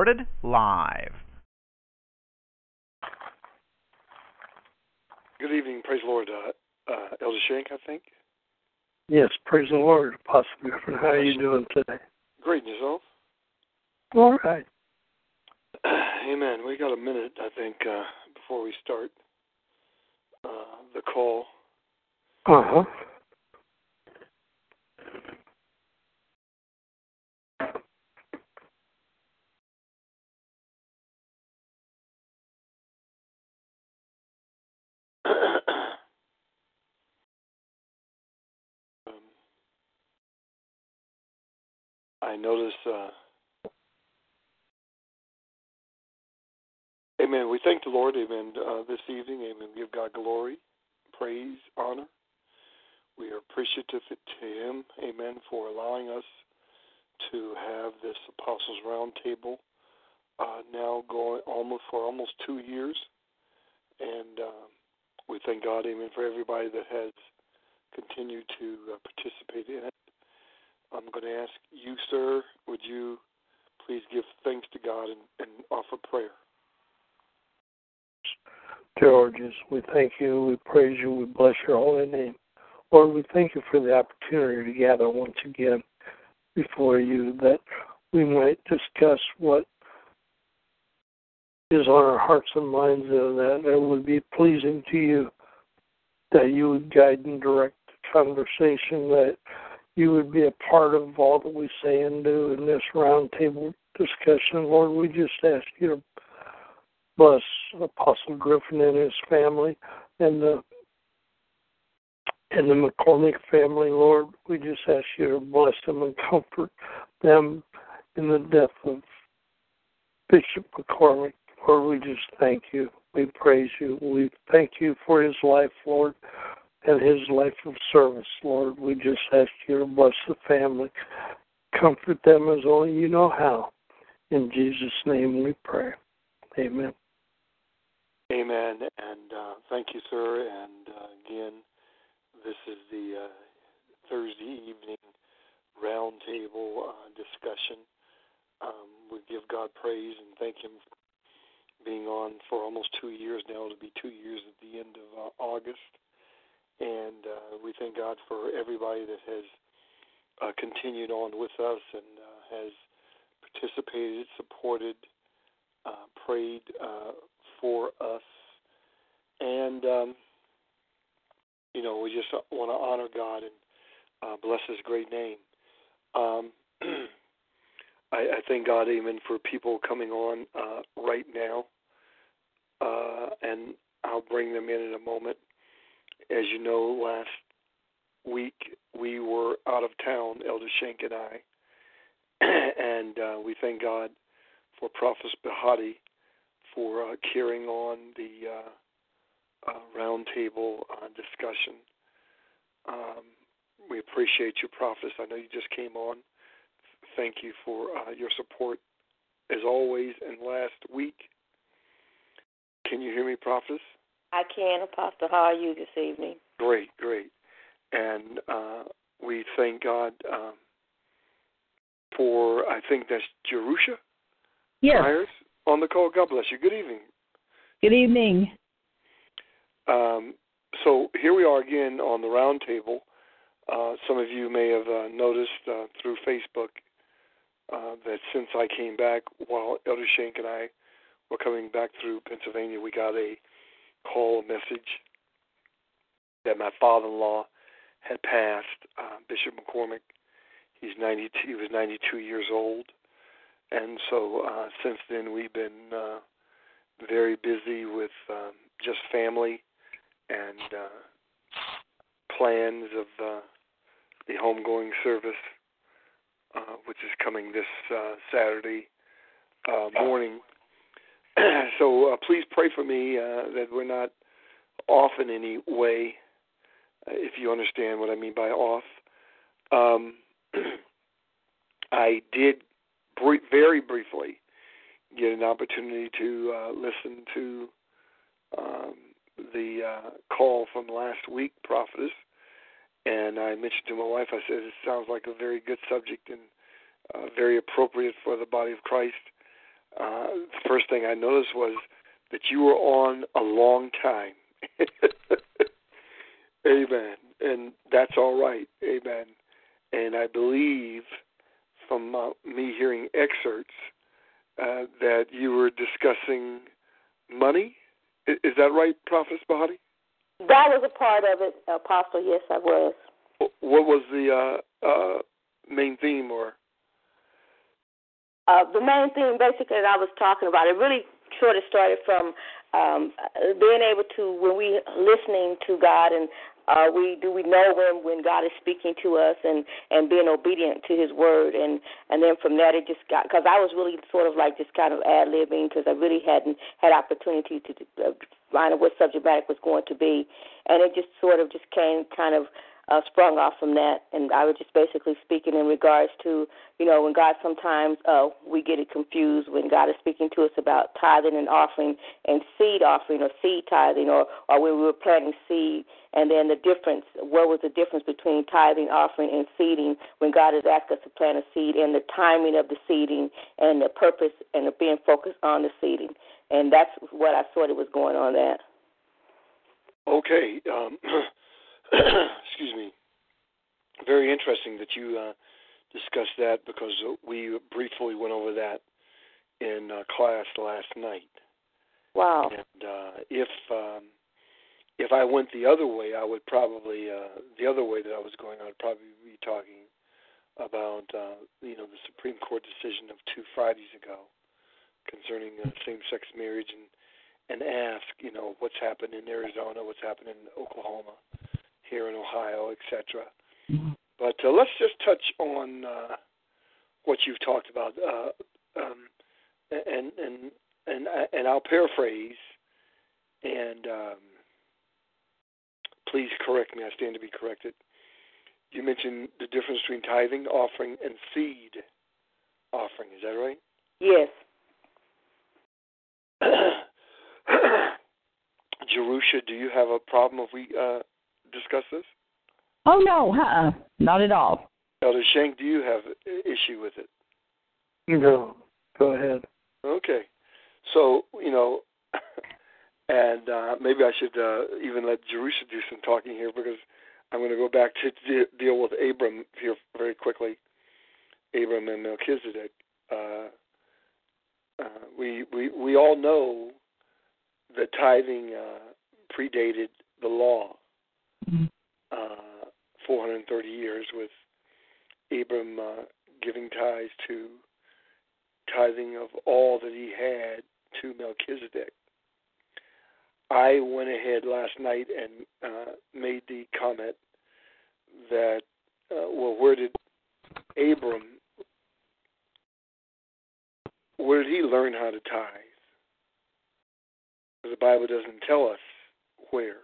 Recorded live. Good evening. Praise the Lord. Uh, uh, Elder Shank, I think. Yes, praise the Lord, Apostle Griffin. How are you doing today? Great, and yourself? All right. Amen. We got a minute, I think, uh, before we start uh, the call. Uh huh. I notice. Uh, amen. We thank the Lord. Amen. Uh, this evening, Amen. Give God glory, praise, honor. We are appreciative to Him, Amen, for allowing us to have this Apostles Roundtable uh, now going almost for almost two years, and uh, we thank God, Amen, for everybody that has continued to uh, participate in it. I'm going to ask you, sir, would you please give thanks to God and, and offer prayer? Georges, we thank you, we praise you, we bless your holy name. Lord, we thank you for the opportunity to gather once again before you that we might discuss what is on our hearts and minds uh, and that it would be pleasing to you, that you would guide and direct the conversation, that you would be a part of all that we say and do in this roundtable discussion. Lord, we just ask you to bless Apostle Griffin and his family and the and the McCormick family, Lord. We just ask you to bless them and comfort them in the death of Bishop McCormick. Lord, we just thank you. We praise you. We thank you for his life, Lord and his life of service, Lord. We just ask you to bless the family, comfort them as only you know how. In Jesus' name we pray. Amen. Amen. And uh, thank you, sir. And uh, again, this is the uh, Thursday evening roundtable uh, discussion. Um, we give God praise and thank Him for being on for almost two years now. It'll be two years at the end of uh, August and uh, we thank God for everybody that has uh, continued on with us and uh, has participated, supported, uh, prayed uh, for us, and um, you know we just want to honor God and uh, bless His great name. Um, I, I thank God, Amen, for people coming on right now, and I'll bring them in in a moment as you know, last week we were out of town, Elder Shank and I, and uh, we thank God for Prophet Bahati for uh, carrying on the uh, uh, roundtable uh, discussion. Um, we appreciate you, Prophet. I know you just came on. Thank you for uh, your support as always. And last week, can you hear me, Prophet? I can, Apostle. How are you this evening? Great, great. And uh, we thank God um, for, I think that's Jerusha yes. Myers on the call. God bless you. Good evening. Good evening. Um, so here we are again on the roundtable. Uh, some of you may have uh, noticed uh, through Facebook uh, that since I came back, while Elder Shank and I were coming back through Pennsylvania, we got a call a message that my father-in-law had passed, uh, Bishop McCormick. He's 92. He was 92 years old, and so uh, since then we've been uh, very busy with um, just family and uh, plans of uh, the homegoing service, uh, which is coming this uh, Saturday uh, morning. so uh, please pray for me uh, that we're not off in any way, uh, if you understand what I mean by off. Um, I did br- very briefly get an opportunity to uh, listen to um, the uh, call from last week, prophetess, and I mentioned to my wife, I said it sounds like a very good subject and uh, very appropriate for the body of Christ. Uh, the first thing I noticed was that you were on a long time. Amen. And that's all right. Amen. And I believe from uh, me hearing excerpts uh, that you were discussing money. Is, that right, Prophet Bahati? That was a part of it, Apostle. Yes, I was. What was the uh, uh, main theme, or? Uh, the main theme, basically, that I was talking about, it really sort of started from um, being able to, when we listening to God and uh, we do we know when when God is speaking to us and and being obedient to His word and and then from that it just got because I was really sort of like just kind of ad libbing because I really hadn't had opportunity to uh, find out what subject matter was going to be. And it just sort of just came kind of uh, sprung off from that, and I was just basically speaking in regards to, you know, when God sometimes uh, we get it confused when God is speaking to us about tithing and offering and seed offering or seed tithing, or or when we were planting seed, and then the difference. What was the difference between tithing, offering, and seeding when God has asked us to plant a seed, and the timing of the seeding, and the purpose, and the being focused on the seeding, and that's what I thought it was going on that. Okay. Um, excuse me, very interesting that you uh, discussed that because we briefly went over that in uh, class last night. Wow. And uh, if um, if I went the other way, I would probably uh, the other way that I was going, I'd probably be talking about uh, you know the Supreme Court decision of two Fridays ago concerning uh, same-sex marriage and and ask you know what's happened in Arizona, what's happened in Oklahoma, here in Ohio, etc. Mm-hmm. But uh, let's just touch on uh, what you've talked about, uh, um, and and and and I'll paraphrase, and um, please correct me. I stand to be corrected. You mentioned the difference between tithing, offering, and seed offering. Is that right? Yes. Jerusha, do you have a problem if we uh, discuss this? Oh no, uh-uh. not at all. Elder Shank, do you have an issue with it? No, go ahead. Okay, so you know, and uh, maybe I should uh, even let Jerusha do some talking here because I'm going to go back to de- deal with Abram here very quickly. Abram and Melchizedek. Uh, uh, we we we all know that tithing uh, predated the law mm-hmm. uh, 430 years with Abram uh, giving tithes to tithing of all that he had to Melchizedek. I went ahead last night and uh, made the comment that, uh, well, where did Abram, where did he learn how to tithe? The Bible doesn't tell us where.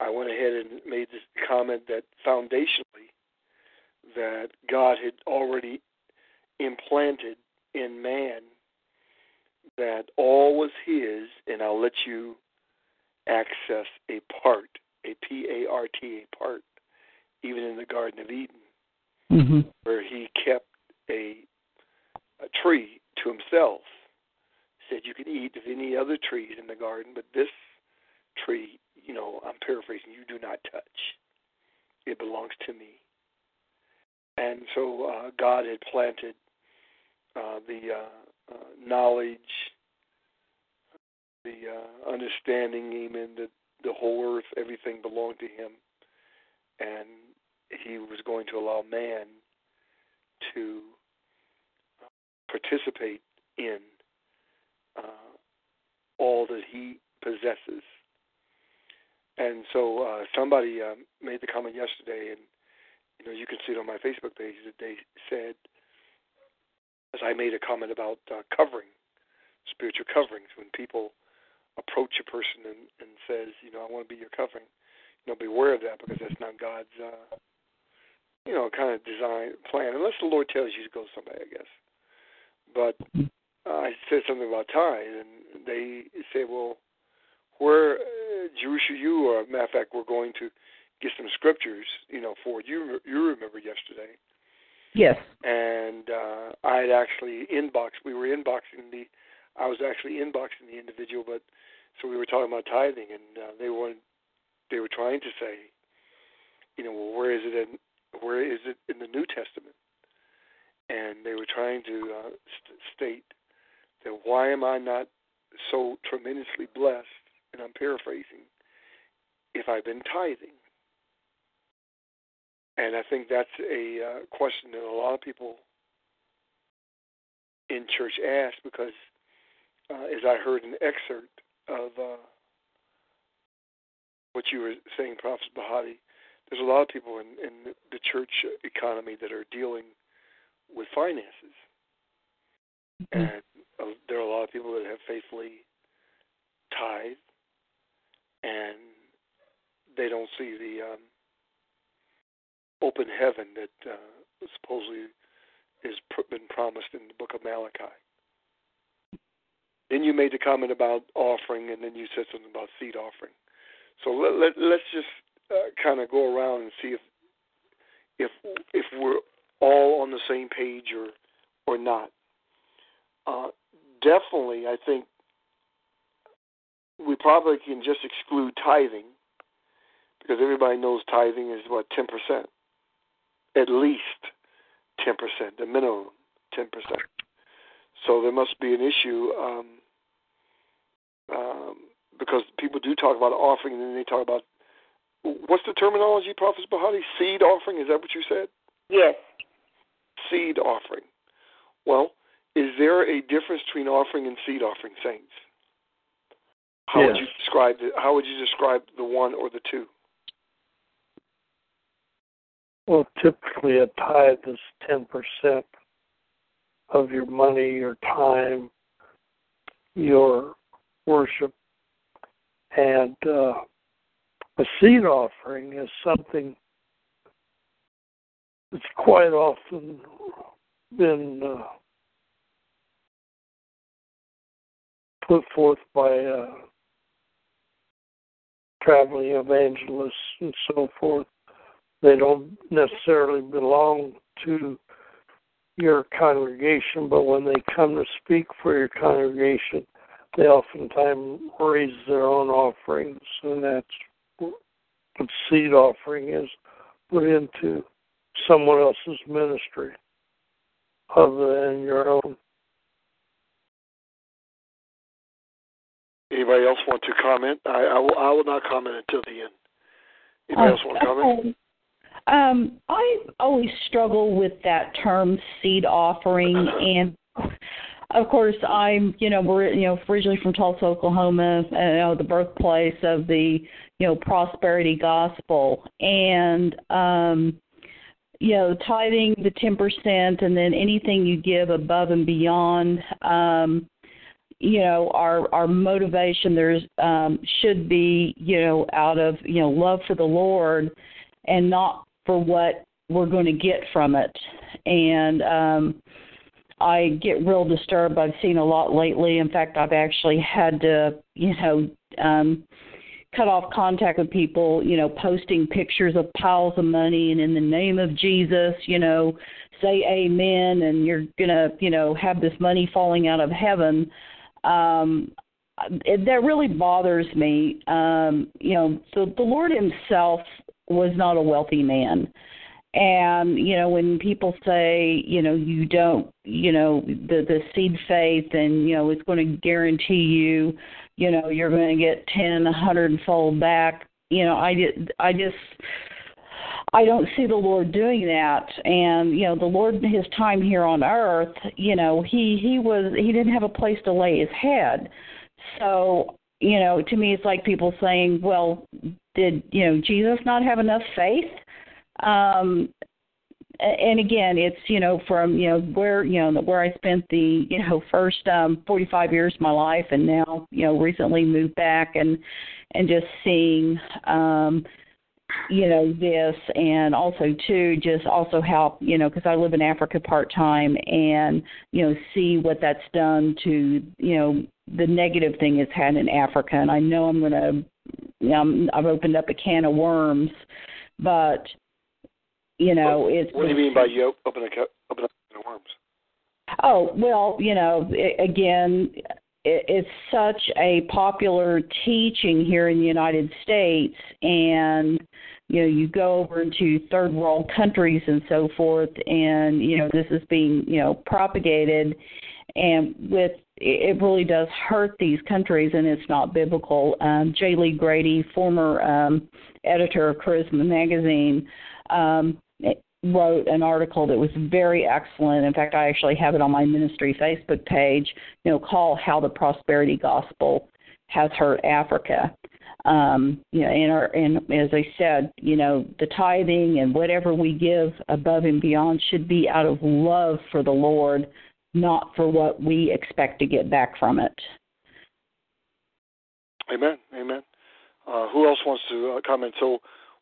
I went ahead and made this comment that foundationally that God had already implanted in man that all was his and I'll let you access a part, a P A R T a part, even in the Garden of Eden, mm-hmm. where he kept a a tree to himself. Said you can eat of any other trees in the garden, but this tree you know, I'm paraphrasing, you do not touch. It belongs to me. And so uh, God had planted uh, the uh, uh, knowledge, the uh, understanding, even the the whole earth, everything belonged to Him, and He was going to allow man to participate in uh, all that He possesses and so uh, somebody uh, made the comment yesterday, and you know you can see it on my Facebook page that they said, as I made a comment about uh, covering, spiritual coverings, when people approach a person and, and says, you know, I want to be your covering, you know, beware of that because that's not God's, uh, you know, kind of design plan, unless the Lord tells you to go somebody, I guess. But uh, I said something about tithe, and they say, well, where uh, Jewish are you? Or matter of fact, we're going to get some scriptures, you know, for you. You remember yesterday. Yes. And uh, I had actually inboxed. We were inboxing the. I was actually inboxing the individual, but so we were talking about tithing, and uh, they were they were trying to say, you know, well, where is it in where is it in the New Testament? And they were trying to uh, st- state that why am I not so tremendously blessed? And I'm paraphrasing. If I've been tithing, and I think that's a uh, question that a lot of people in church ask because, uh, as I heard an excerpt of uh, what you were saying, Prophet Bahati, there's a lot of people in, in the church economy that are dealing with finances. Mm-hmm. And uh, there are a lot of people that have faithfully tithe and they don't see the um, open heaven that uh, supposedly has been promised in the book of Malachi. Then you made the comment about offering, and then you said something about seed offering. So let, let, let's just uh, kind of go around and see if if if we're all on the same page or or not. Uh, definitely, I think we probably can just exclude tithing because everybody knows tithing is what ten percent, at least ten percent, the minimum ten percent. So there must be an issue um, um, because people do talk about offering, and then they talk about what's the terminology, Prophet Bahati? Seed offering? Is that what you said? Yes. Seed offering. Well, is there a difference between offering and seed offering, saints? How yes. would you describe the, How would you describe the one or the two? Well, typically a tithe is ten percent of your money, your time, your worship, and uh, a seed offering is something that's quite often been uh, put forth by uh, traveling evangelists and so forth. They don't necessarily belong to your congregation, but when they come to speak for your congregation, they oftentimes raise their own offerings, and that's what seed offering is put into someone else's ministry other than your own. Anybody else want to comment? I, I, will, I will not comment until the end. Anybody uh, else want to comment? Um, I always struggle with that term seed offering, and of course, I'm you know we're you know originally from Tulsa, Oklahoma, uh, you know the birthplace of the you know prosperity gospel, and um, you know tithing the ten percent, and then anything you give above and beyond. Um, you know our our motivation there's um should be you know out of you know love for the lord and not for what we're going to get from it and um i get real disturbed i've seen a lot lately in fact i've actually had to you know um cut off contact with people you know posting pictures of piles of money and in the name of jesus you know say amen and you're going to you know have this money falling out of heaven um, it, that really bothers me. Um, you know, so the Lord Himself was not a wealthy man. And you know when people say you know you don't you know the the seed faith and you know it's going to guarantee you you know you're going to get ten a hundred fold back you know I did I just I don't see the Lord doing that. And you know, the Lord, his time here on earth, you know, he he was he didn't have a place to lay his head. So you know, to me, it's like people saying, "Well, did you know Jesus not have enough faith?" Um, and again, it's you know from you know where you know where I spent the you know first um 45 years of my life, and now you know recently moved back and and just seeing um you know this and also too just also help you know because i live in africa part time and you know see what that's done to you know the negative thing it's had in africa and i know i'm to you know, i've opened up a can of worms but you know it's what do you mean by you open a open up a can of worms oh well you know it, again it's such a popular teaching here in the United States, and you know you go over into third world countries and so forth, and you know this is being you know propagated, and with it really does hurt these countries, and it's not biblical. Um, J. Lee Grady, former um, editor of Charisma magazine. Um, wrote an article that was very excellent. In fact, I actually have it on my ministry Facebook page, you know, called How the Prosperity Gospel Has Hurt Africa. Um, you know, and, our, and as I said, you know, the tithing and whatever we give above and beyond should be out of love for the Lord, not for what we expect to get back from it. Amen. Amen. Uh, who else wants to uh, comment? So,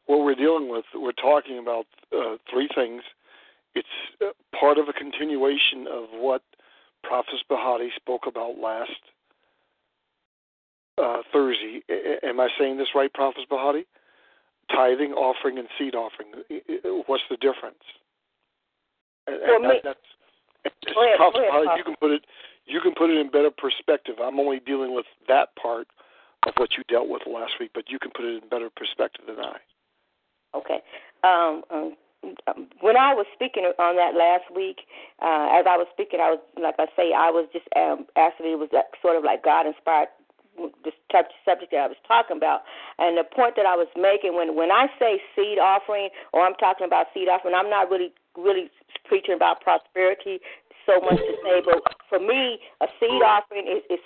what we're dealing with, we're talking about uh, three things. It's uh, part of a continuation of what Prophet Bahati spoke about last uh, Thursday. am I saying this right, Prophet Bahati? Tithing, offering, and seed offering. What's the difference? And, well, that, that's, Prophet Bahati, you can put it. You can put it in better perspective. I'm only dealing with that part of what you dealt with last week, but you can put it in better perspective than I. Okay. Um, um, when I was speaking on that last week, uh, as I was speaking, I was like I say, I was just um, asking. It was that sort of like God inspired this type of subject that I was talking about. And the point that I was making when when I say seed offering, or I'm talking about seed offering, I'm not really really preaching about prosperity so much to say, but for me, a seed offering is, is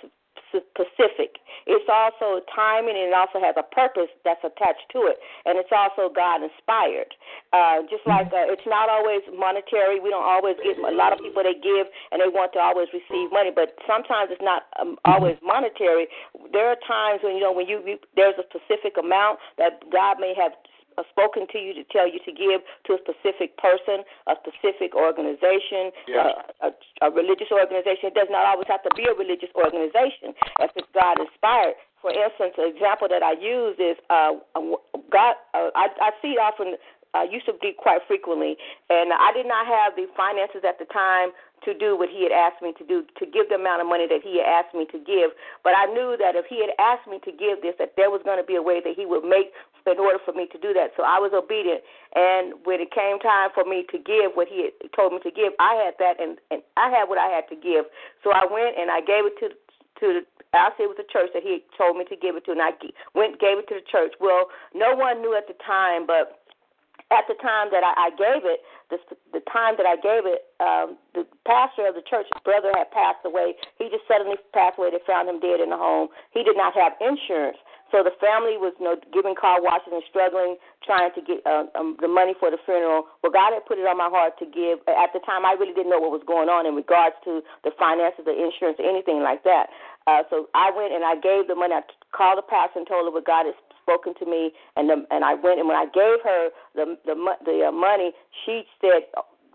specific. It's also timing and it also has a purpose that's attached to it. And it's also God inspired. Uh, just like uh, it's not always monetary. We don't always get a lot of people they give and they want to always receive money, but sometimes it's not um, always monetary. There are times when you know when you, you there's a specific amount that God may have spoken to you to tell you to give to a specific person, a specific organization, yes. uh, a, a religious organization. It does not always have to be a religious organization if it's God inspired. For instance, an example that I use is uh, God. Uh, I, I see it often uh, used to be quite frequently, and I did not have the finances at the time to do what he had asked me to do, to give the amount of money that he had asked me to give. But I knew that if he had asked me to give this, that there was going to be a way that he would make in order for me to do that. So I was obedient. And when it came time for me to give what he had told me to give, I had that, and, and I had what I had to give. So I went and I gave it to to the I say it was the church that he told me to give it to, and I went gave it to the church. Well, no one knew at the time, but at the time that I, I gave it, the, the time that I gave it, um, the pastor of the church, brother, had passed away. He just suddenly passed away. They found him dead in the home. He did not have insurance. So the family was you know, giving car washes and struggling, trying to get uh, um, the money for the funeral. Well, God had put it on my heart to give. At the time, I really didn't know what was going on in regards to the finances, the insurance, anything like that. Uh, so I went and I gave the money. I called the pastor and told her what God has spoken to me, and the, and I went and when I gave her the the the uh, money, she said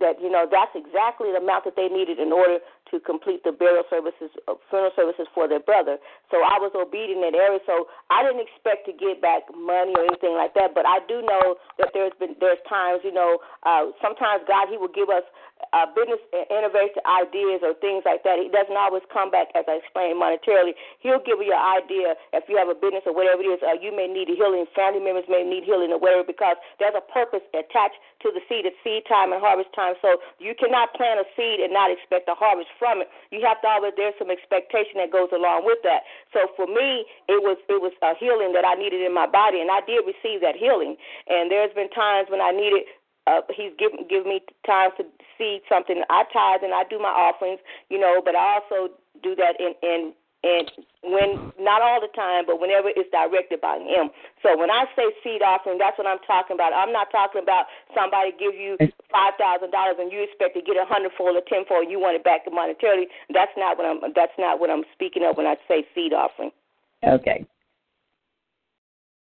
that you know that's exactly the amount that they needed in order to complete the burial services, uh, funeral services for their brother. So I was obedient in that area. So I didn't expect to get back money or anything like that. But I do know that there's been there's times, you know, uh, sometimes God He will give us uh, business innovative ideas or things like that. He doesn't always come back, as I explained, monetarily. He'll give you an idea if you have a business or whatever it is. Uh, you may need a healing. Family members may need healing or whatever because there's a purpose attached to the seed. It's seed time and harvest time. So you cannot plant a seed and not expect a harvest from it. You have to always there's some expectation that goes along with that. So for me, it was it was a healing that I needed in my body, and I did receive that healing. And there's been times when I needed uh, he's given give me time to see something. I tithe and I do my offerings, you know, but I also do that in in and when not all the time, but whenever it's directed by Him. So when I say seed offering, that's what I'm talking about. I'm not talking about somebody give you five thousand dollars and you expect to get a hundredfold or tenfold. You want it back monetarily. That's not what I'm. That's not what I'm speaking of when I say seed offering. Okay.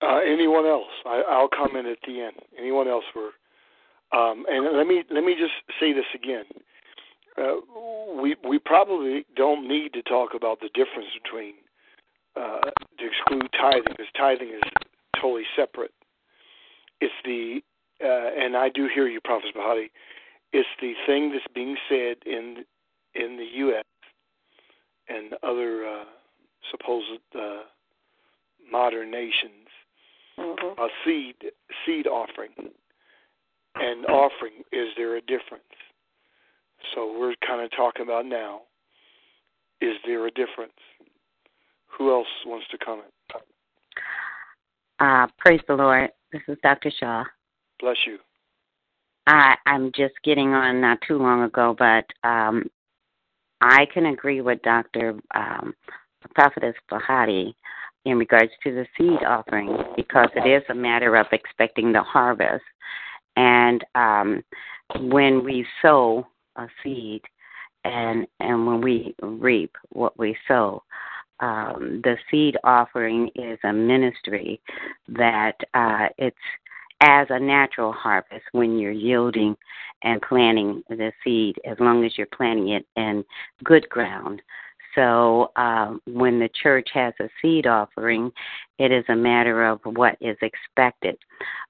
Uh, anyone else? I, I'll comment at the end. Anyone else? For um, and let me let me just say this again. Uh, we we probably don't need to talk about the difference between uh, to exclude tithing because tithing is totally separate. It's the uh, and I do hear you, Prophet Bahati. It's the thing that's being said in in the U.S. and other uh, supposed uh, modern nations. Mm-hmm. A seed seed offering and offering. Is there a difference? So we're kind of talking about now. Is there a difference? Who else wants to comment? Uh, praise the Lord. This is Dr. Shaw. Bless you. I, I'm just getting on not too long ago, but um, I can agree with Dr. Um, Prophetess Bahati in regards to the seed offering because it is a matter of expecting the harvest. And um, when we sow a seed and and when we reap what we sow, um, the seed offering is a ministry that uh, it's as a natural harvest when you're yielding and planting the seed, as long as you're planting it in good ground. So um, when the church has a seed offering, it is a matter of what is expected.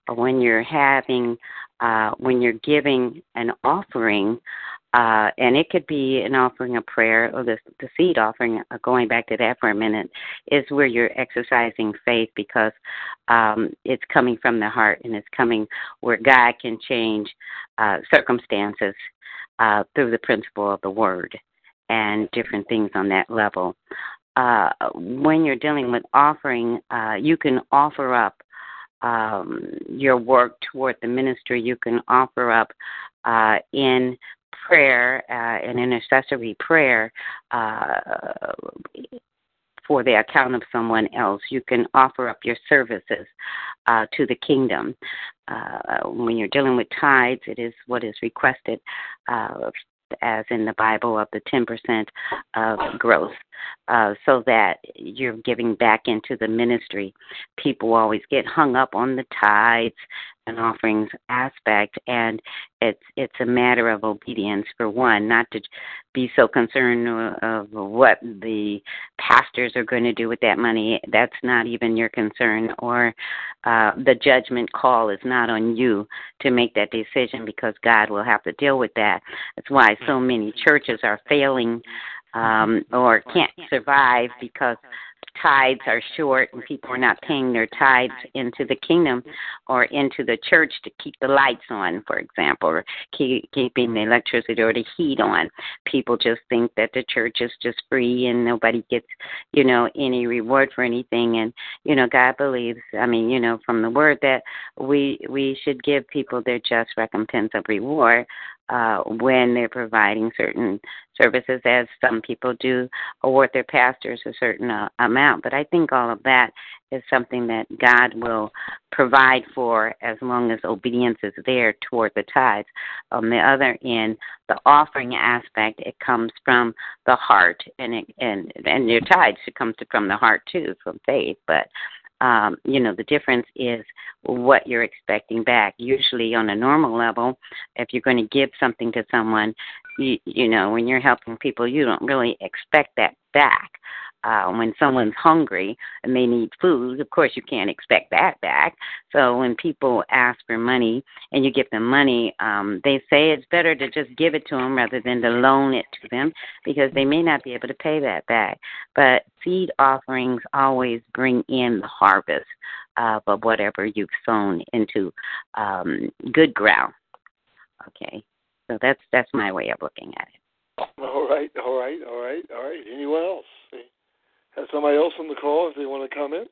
When you're having, uh, when you're giving an offering, uh, and it could be an offering of prayer or the, the seed offering, uh, going back to that for a minute, is where you're exercising faith because um, it's coming from the heart and it's coming where God can change uh, circumstances uh, through the principle of the word and different things on that level. Uh, when you're dealing with offering, uh, you can offer up um, your work toward the ministry. You can offer up uh, in prayer uh, and intercessory prayer uh, for the account of someone else. You can offer up your services uh, to the kingdom. Uh, when you're dealing with tithes, it is what is requested uh, as in the Bible, of the 10% of growth, uh, so that you're giving back into the ministry. People always get hung up on the tithes and offerings aspect, and it's it's a matter of obedience for one, not to be so concerned of what the pastors are going to do with that money. That's not even your concern, or uh, the judgment call is not on you to make that decision because God will have to deal with that. That's why so many churches are failing um, or can't survive because tithes are short and people are not paying their tithes into the kingdom or into the church to keep the lights on, for example, or keep, keeping the electricity or the heat on. People just think that the church is just free and nobody gets, you know, any reward for anything. And you know, God believes. I mean, you know, from the word that we we should give people their just recompense of reward uh, when they're providing certain services, as some people do award their pastors a certain uh, amount. But I think all of that is something that God will provide for as long as obedience is there toward the tithes. On the other end, the offering aspect, it comes from the heart, and it, and and your tithes it comes from the heart too, from faith. But um, you know, the difference is what you're expecting back. Usually, on a normal level, if you're going to give something to someone, you, you know, when you're helping people, you don't really expect that back uh, when someone's hungry and they need food, of course you can't expect that back. So when people ask for money and you give them money, um, they say it's better to just give it to them rather than to loan it to them because they may not be able to pay that back. But seed offerings always bring in the harvest uh, of whatever you've sown into um, good ground. Okay, so that's that's my way of looking at it. All right, all right, all right, all right. Anyone else? Has somebody else on the call if they want to comment?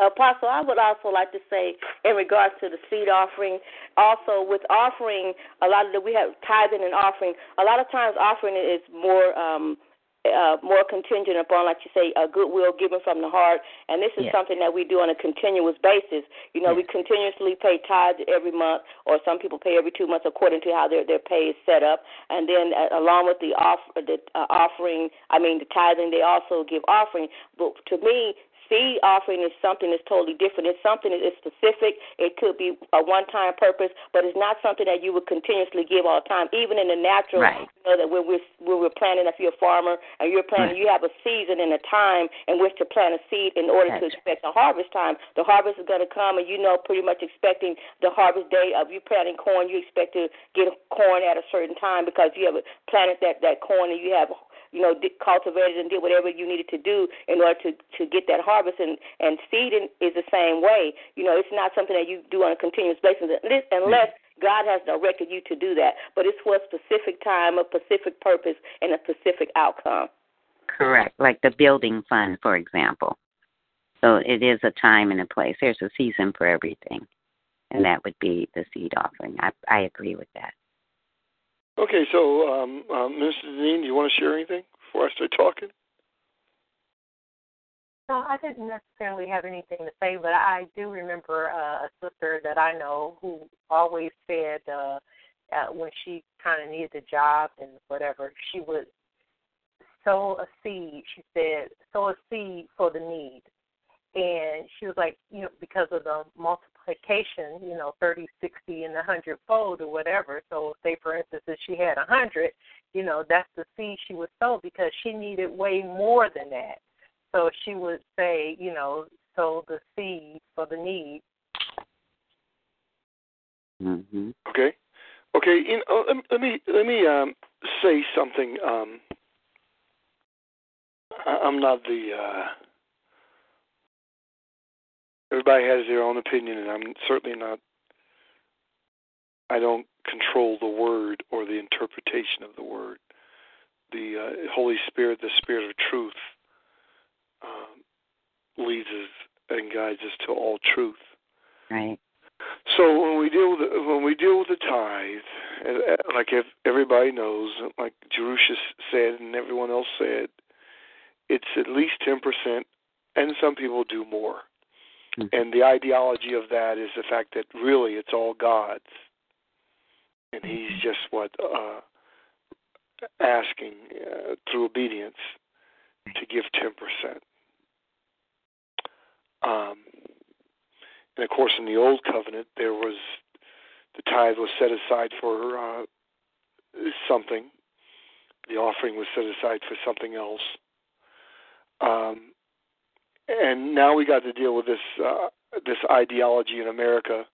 Apostle, I would also like to say, in regards to the seed offering, also with offering, a lot of the, we have tithing and offering. A lot of times, offering is more um, uh, more contingent upon, like you say, a goodwill given from the heart. And this is something that we do on a continuous basis. You know, we continuously pay tithes every month, or some people pay every two months according to how their their pay is set up. And then uh, along with the off the uh, offering, I mean the tithing, they also give offering. But to me, seed offering is something that's totally different. It's something that is specific. It could be a one time purpose, but it's not something that you would continuously give all the time. Even in the natural, right. you know that when we're when we're planting, if you're a farmer and you're planting, right. you have a season and a time in which to plant a seed in order to expect a harvest time. The harvest is going to come, and you know pretty much expecting the harvest day of you planting corn. You expect to get corn at a certain time because you have planted that that corn and you have you know, cultivated and did whatever you needed to do in order to to get that harvest. And and seeding is the same way. You know, it's not something that you do on a continuous basis mm-hmm. unless God has directed you to do that. But it's for a specific time, a specific purpose, and a specific outcome. Correct, like the building fund, for example. So it is a time and a place. There's a season for everything, and that would be the seed offering. I I agree with that. Okay, so um, um, Mr. Deneen, do you want to share anything before I start talking? No, I didn't necessarily have anything to say, but I do remember uh, a sister that I know who always said uh, uh, when she kind of needed a job and whatever, she would sow a seed. She said, sow a seed for the need. And she was like, you know, because of the multiple multiplication, you know, 30, 60, and a 100 fold or whatever. So, say for instance, if she had a 100, you know, that's the seed she would sow because she needed way more than that. So she would say, you know, sow the seed for the need. Mm-hmm. Okay. Okay. You know, let, let me let me um, say something. Um, I, I'm not the uh, everybody has their own opinion, and I'm certainly not. I don't control the word or the interpretation of the word. The uh, Holy Spirit, the Spirit of truth, um, leads us and guides us to all truth. Right. So when we deal with the, when we deal with the tithe, like if everybody knows, like Jerusha said and everyone else said, it's at least ten percent, and some people do more. Mm-hmm. And the ideology of that is the fact that really it's all God's, and He's mm-hmm. just what uh, asking uh, through obedience to give ten percent. Um, and of course, in the old covenant, there was the tithe was set aside for uh, something. The offering was set aside for something else. Um, and now we got to deal with this uh, this ideology in America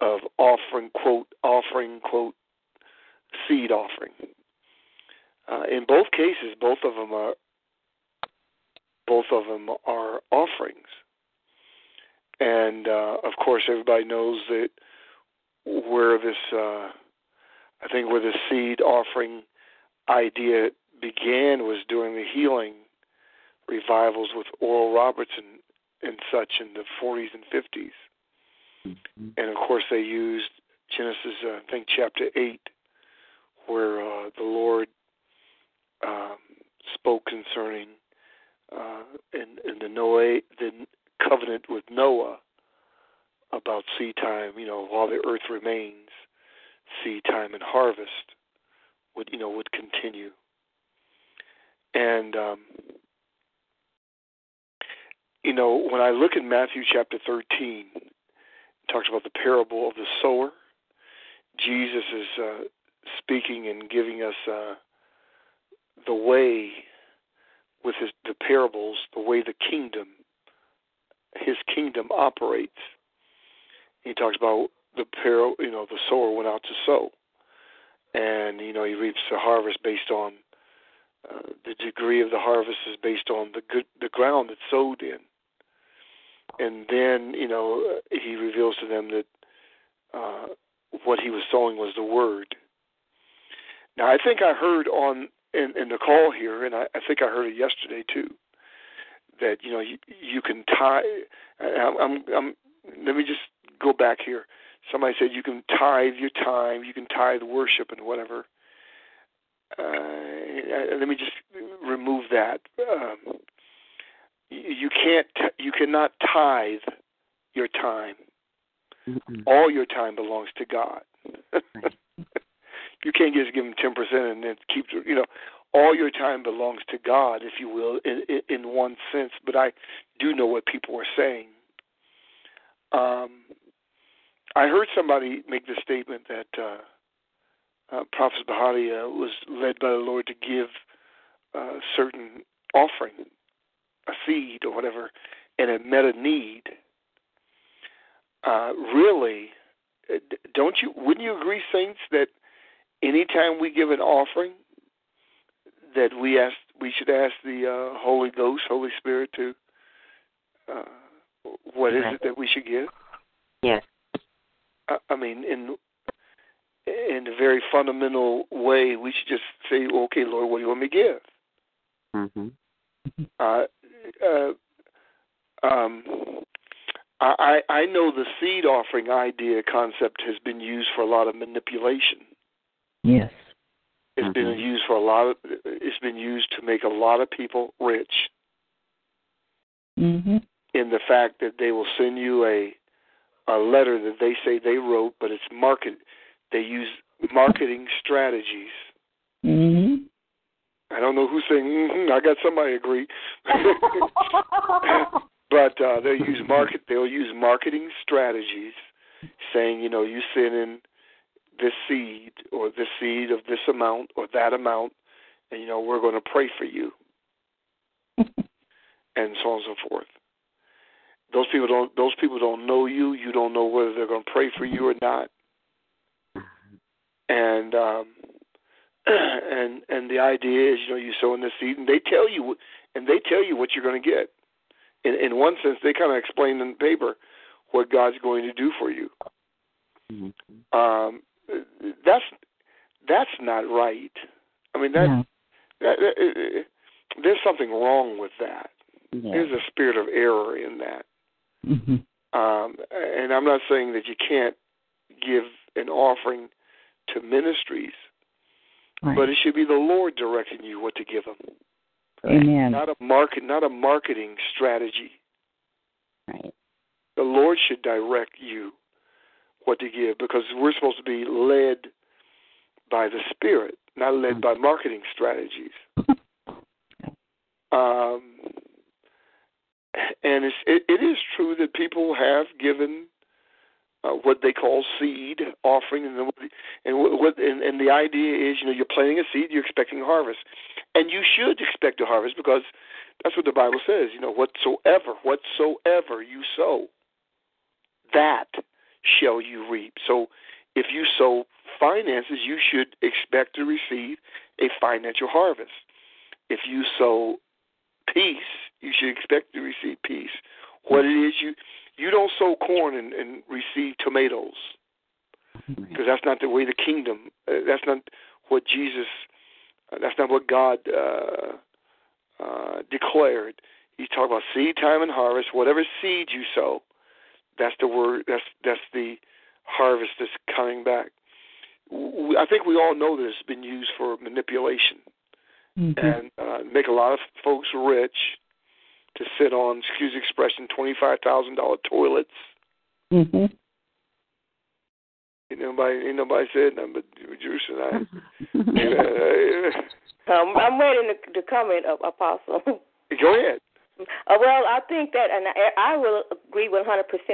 of offering quote offering quote seed offering. Uh, in both cases, both of them are both of them are offerings, and uh, of course, everybody knows that where this uh, I think where the seed offering idea began was during the healing revivals with Oral Roberts and, and such in the 40s and 50s. Mm-hmm. And of course, they used Genesis, uh, I think, chapter 8, where uh, the Lord um, spoke concerning uh, in, in the Noah, the covenant with Noah about seed time. You know, while the earth remains, seed time and harvest would you know would continue. And um, you know, when I look at Matthew chapter 13, it talks about the parable of the sower. Jesus is uh, speaking and giving us uh, the way with his the parables, the way the kingdom, his kingdom operates. He talks about the par, you know, the sower went out to sow, and you know he reaps the harvest based on uh, the degree of the harvest is based on the good the ground that's sowed in and then you know he reveals to them that uh, what he was sowing was the word. Now I think I heard on in, in the call here, and I, I think I heard it yesterday too, that you know you, you can tie. I'm, I'm, I'm. Let me just go back here. Somebody said you can tithe your time, you can tithe worship and whatever. Uh, let me just remove that. Um, you can't. You cannot tithe your time. Mm-mm. All your time belongs to God. you can't just give him ten percent and then keep. You know, all your time belongs to God, if you will, in, in one sense. But I do know what people are saying. Um, I heard somebody make the statement that uh, uh, Prophet uh, was led by the Lord to give uh, certain offering, a seed or whatever, and it met a need. Uh, really, uh, don't you? Wouldn't you agree, saints, that anytime we give an offering, that we ask, we should ask the uh, Holy Ghost, Holy Spirit, to uh, what is it that we should give? Yes. I mean, in in a very fundamental way, we should just say, "Okay, Lord, what do you want me to give?" Mm-hmm. Uh, uh, um, I I know the seed offering idea concept has been used for a lot of manipulation. Yes. It's mm-hmm. been used for a lot of. It's been used to make a lot of people rich. Mm-hmm. In the fact that they will send you a a letter that they say they wrote, but it's market. They use marketing strategies. Mm-hmm. I don't know who's saying. Mm-hmm, I got somebody agree. but uh, they'll use market. They'll use marketing strategies, saying, you know, you send in this seed or this seed of this amount or that amount, and you know we're going to pray for you, and so on and so forth. Those people don't. Those people don't know you. You don't know whether they're going to pray for you or not. And um, and and the idea is, you know, you sow in the seed, and they tell you, and they tell you what you're going to get. In in one sense, they kind of explain in the paper what God's going to do for you. Mm-hmm. Um, that's that's not right. I mean that, No. that, that there's something wrong with that. Yes. There's a spirit of error in that. Mm-hmm. Um, and I'm not saying that you can't give an offering to ministries, Right. but it should be the Lord directing you what to give them, Amen. not a market, not a marketing strategy. Right. The Lord should direct you what to give because we're supposed to be led by the Spirit, not led by marketing strategies. Um, and it's, it, it is true that people have given uh, what they call seed offering, and the, and what and, and the idea is, you know, you're planting a seed, you're expecting a harvest, and you should expect a harvest because that's what the Bible says. You know, whatsoever, whatsoever you sow, that shall you reap. So, if you sow finances, you should expect to receive a financial harvest. If you sow peace, you should expect to receive peace. What it is you you don't sow corn and, and receive tomatoes because that's not the way the kingdom. Uh, that's not what Jesus. Uh, that's not what God uh, uh, declared. He's talking about seed time and harvest. Whatever seed you sow, that's the word. That's that's the harvest that's coming back. We, I think we all know that it's been used for manipulation Mm-hmm. and uh, make a lot of folks rich to sit on, excuse the expression, twenty five thousand dollar toilets. Mm-hmm. Ain't nobody, ain't nobody said nothing but Juice and I. Um, I'm waiting to, to comment, uh, Apostle. go ahead. Uh, well, I think that, and I, I will agree 100%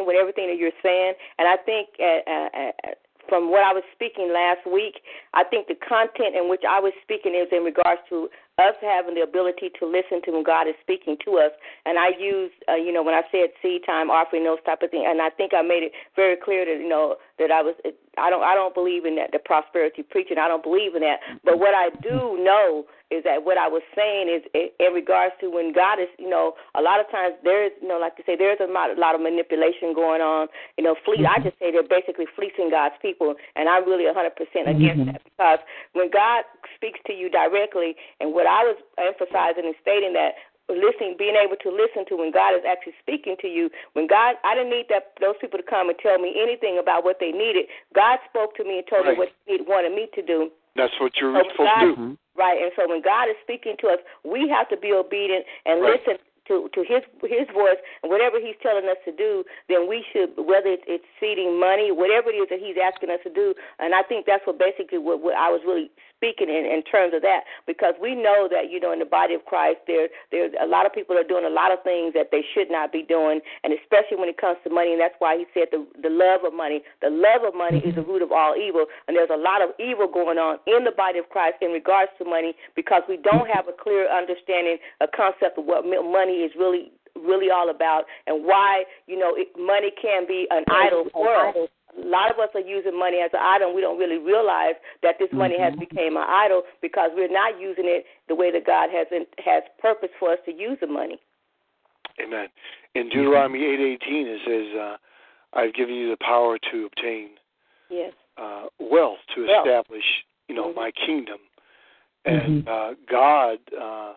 with everything that you're saying. And I think, uh, uh, uh, from what I was speaking last week, I think the content in which I was speaking is in regards to us having the ability to listen to when God is speaking to us. And I use, uh, you know, when I said seed time offering, those type of things, and I think I made it very clear that you know that I was, I don't, I don't believe in that the prosperity preaching. I don't believe in that. But what I do know is that what I was saying is in regards to when God is, you know, a lot of times there is, you know, like to say, there's a lot, a lot of manipulation going on. You know, fleet. I mm-hmm. just say they're basically fleecing God's people, and I'm really 100% against mm-hmm. that because when God speaks to you directly, and what I was emphasizing and stating that listening, being able to listen to when God is actually speaking to you. When God, I didn't need that those people to come and tell me anything about what they needed. God spoke to me and told right. me what He wanted me to do. That's what you're So supposed God, to do. Mhm. Right, and so when God is speaking to us, we have to be obedient and Right. listen to to His His voice and whatever He's telling us to do. Then we should, whether it's, it's seeding money, whatever it is that He's asking us to do. And I think that's what basically what, what I was really speaking in in terms of that, because we know that you know in the body of Christ there there's a lot of people are doing a lot of things that they should not be doing, and especially when it comes to money. And that's why He said the the love of money, the love of money is the mm-hmm. root of all evil. And there's a lot of evil going on in the body of Christ in regards to money because we don't have a clear understanding, a concept of what money is really really all about and why you know it, money can be an idol for us. A lot of us are using money as an idol, and we don't really realize that this money has become an idol because we're not using it the way that God has in, has purpose for us to use the money. Amen. In Deuteronomy eight eighteen it says, uh, "I've given you the power to obtain Yes. uh, wealth to Wealth. establish, you know, Mhm. my kingdom." And uh, God uh,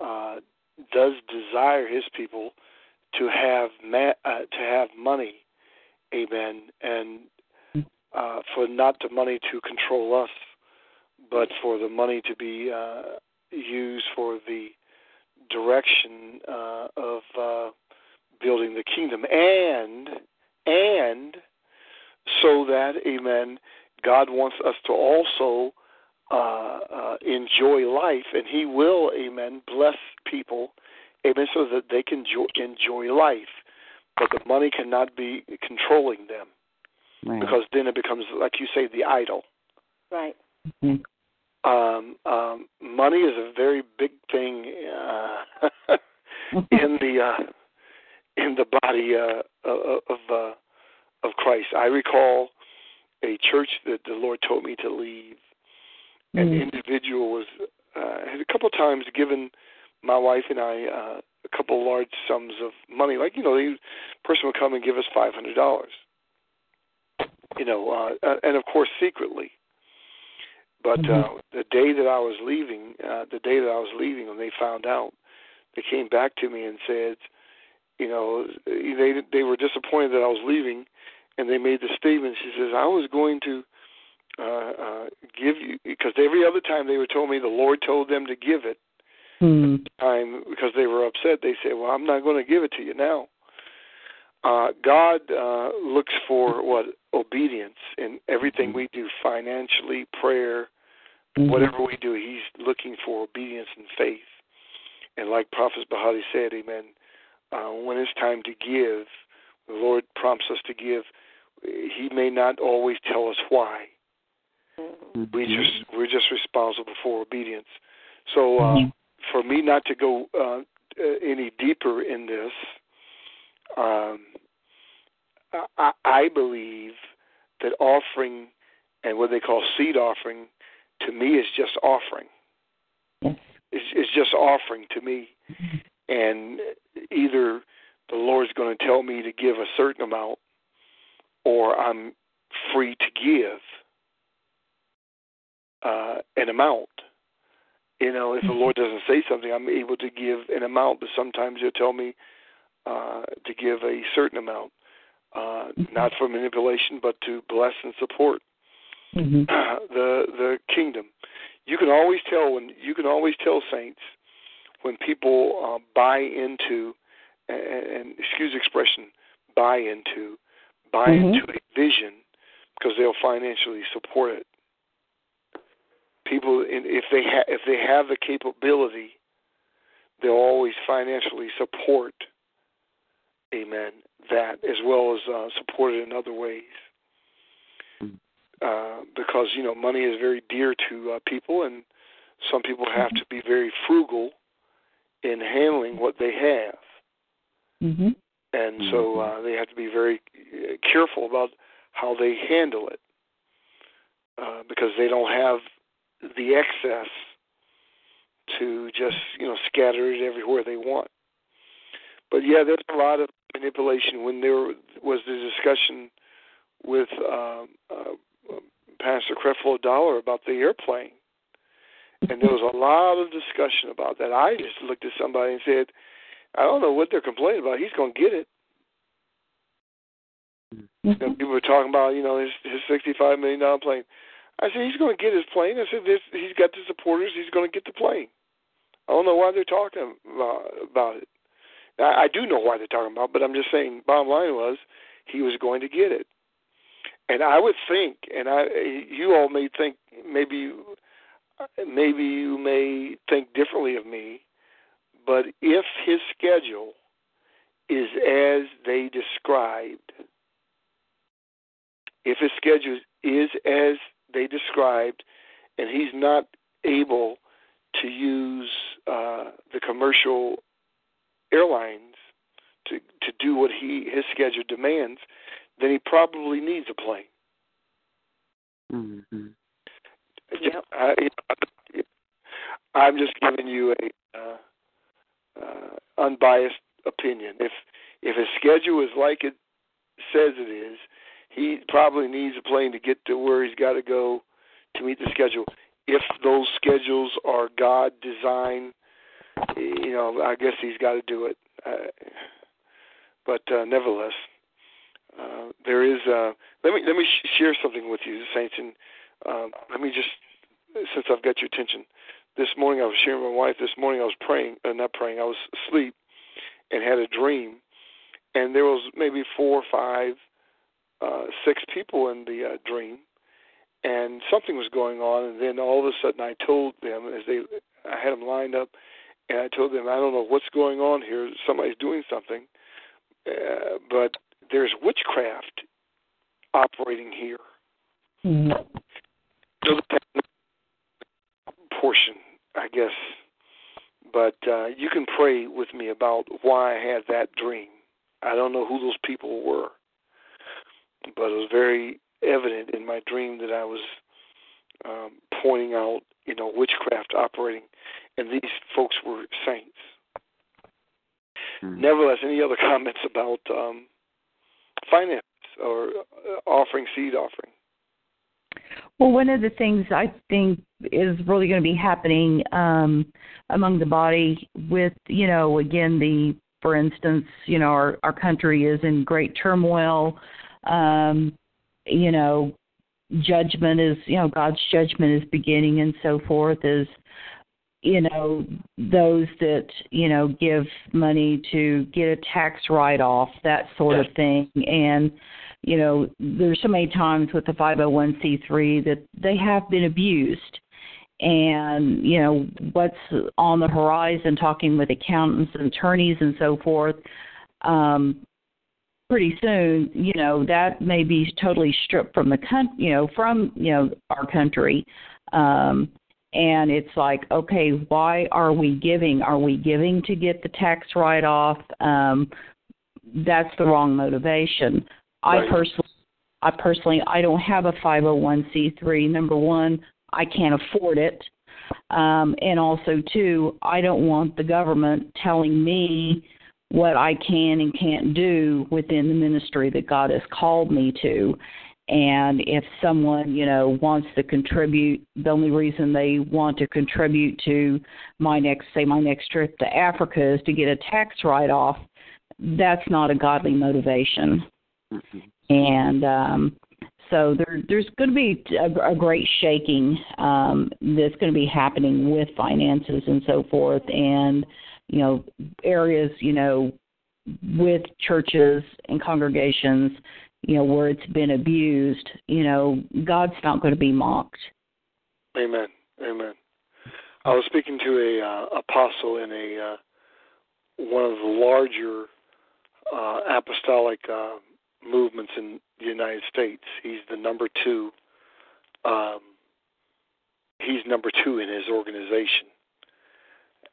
uh, does desire His people to have ma- uh, to have money, Amen, and uh, for not the money to control us, but for the money to be uh, used for the direction uh, of uh, building the kingdom, and and so that, Amen. God wants us to also uh, uh, enjoy life, and He will, Amen, bless people, Amen, so that they can jo- enjoy life. But the money cannot be controlling them Right. because then it becomes, like you say, the idol. Right. Mhm. Um, um, money is a very big thing uh, in the uh, in the body uh, of uh, of Christ. I recall a church that the Lord told me to leave. An Mhm. individual was uh, had a couple of times given my wife and I uh, a couple large sums of money. Like you know, the person would come and give us five hundred dollars. You know, uh, uh, and of course secretly. But uh, the day that I was leaving, uh, the day that I was leaving, when they found out, they came back to me and said, you know, they they were disappointed that I was leaving, and they made the statement. She says, I was going to uh, uh, give you because every other time they were told me the Lord told them to give it. Time because they were upset, they said, "Well, I'm not going to give it to you now." Uh, God uh, looks for what obedience in everything we do, financially, prayer, whatever we do. He's looking for obedience and faith. And like Prophet Bahati said, Amen. Uh, when it's time to give, the Lord prompts us to give. He may not always tell us why. We just we're just responsible for obedience. So uh, for me not to go uh, uh, any deeper in this, um, I, I believe that offering and what they call seed offering to me is just offering. Yes. It's, it's just offering to me, and either the Lord's going to tell me to give a certain amount, or I'm free to give uh, an amount. You know, if the Lord doesn't say something, I'm able to give an amount, but sometimes He'll tell me uh, to give a certain amount, uh, not for manipulation, but to bless and support Mhm. the the kingdom. You can always tell when you can always tell saints when people uh, buy into and, and excuse the expression buy into buy Mhm. into a vision because they'll financially support it. People, if they ha- if they have the capability, they'll always financially support. Amen. That as well as uh, support it in other ways uh, because you know money is very dear to uh, people, and some people have to be very frugal in handling what they have, Mhm. and so uh, they have to be very uh, careful about how they handle it uh, because they don't have the excess to just you know scatter it everywhere they want. But yeah, there's a lot of manipulation. When there was the discussion with um, uh, Pastor Creflo Dollar about the airplane, and there was a lot of discussion about that. I just looked at somebody and said, I don't know what they're complaining about. He's going to get it. Mm-hmm. And people were talking about, you know, his his sixty-five million dollar plane. I said he's going to get his plane. I said this, he's got the supporters. He's going to get the plane. I don't know why they're talking about, it. I, I do know why they're talking about, it, but I'm just saying. Bottom line was he was going to get it, and I would think, and I, you all may think maybe, maybe you may think differently of me, but if his schedule is as they described, if his schedule is as they described, and he's not able to use uh, the commercial airlines to to do what he his schedule demands, then he probably needs a plane. Mm-hmm. Yep. I, I'm just giving you a uh, uh, unbiased opinion. If if his schedule is like it says it is, he probably needs a plane to get to where he's got to go to meet the schedule. If those schedules are God designed, you know, I guess he's got to do it. Uh, but uh, nevertheless, uh, there is. Uh, let me let me sh- share something with you, saints, and um, let me just, since I've got your attention, this morning I was sharing with my wife. This morning I was praying, uh, not praying. I was asleep and had a dream, and there was maybe four or five uh, six people in the uh, dream, and something was going on. And then all of a sudden, I told them as they, I had them lined up, and I told them, I don't know what's going on here. Somebody's doing something, uh, but there's witchcraft operating here. Mm-hmm. So portion, I guess. But uh, you can pray with me about why I had that dream. I don't know who those people were but it was very evident in my dream that I was um, pointing out, you know, witchcraft operating, and these folks were saints. Mm-hmm. Nevertheless, any other comments about um, finance or uh, offering seed offering? Well, one of the things I think is really going to be happening um, among the body with, you know, again, the, for instance, you know, our, our country is in great turmoil um, you know, judgment is, you know, God's judgment is beginning and so forth is you know those that you know give money to get a tax write off that sort of thing. And you know there's so many times with the 501c3 that they have been abused. And you know what's on the horizon talking with accountants and attorneys and so forth um pretty soon, you know, that may be totally stripped from the country, you know, from you know our country. Um, and it's like, okay, why are we giving? Are we giving to get the tax write off? Um, that's the wrong motivation. Right. I personally, I personally, I don't have a 501c3. Number one, I can't afford it. Um, and also, two, I don't want the government telling me what I can and can't do within the ministry that God has called me to. And if someone, you know, wants to contribute, the only reason they want to contribute to my next, say, my next trip to Africa is to get a tax write off, that's not a godly motivation. Mm-hmm. And um, so there, there's going to be a, a great shaking um, that's going to be happening with finances and so forth. And you know areas you know with churches and congregations you know where it's been abused you know god's not going to be mocked. Amen. Amen. I was speaking to a uh, apostle in a uh, one of the larger uh, apostolic uh, movements in the united states. He's the number two um, he's number two in his organization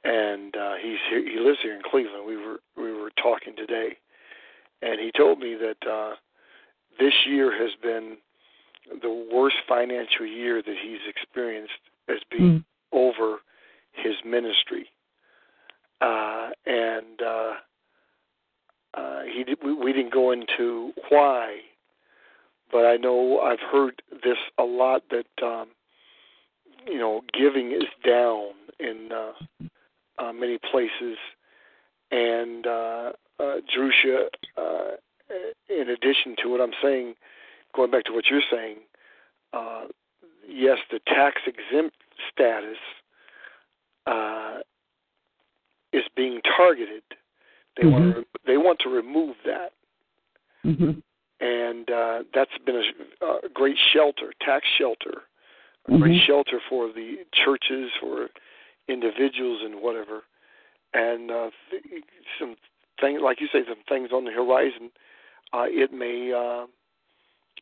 and uh, he's here, he lives here in Cleveland. We were we were talking today, and he told me that uh, this year has been the worst financial year that he's experienced as being mm. over his ministry, uh, and uh, uh, he did, we, we didn't go into why, but I know I've heard this a lot that um, you know, giving is down in uh, uh, many places, and uh, uh, Jerusha, uh, in addition to what I'm saying, going back to what you're saying, uh, yes, the tax exempt status uh, is being targeted. They mm-hmm. want to, they want to remove that, mm-hmm. and uh, that's been a, a great shelter, tax shelter, a mm-hmm. great shelter for the churches, for individuals, and whatever. And uh, th- some things, like you say, some things on the horizon. Uh, it may uh,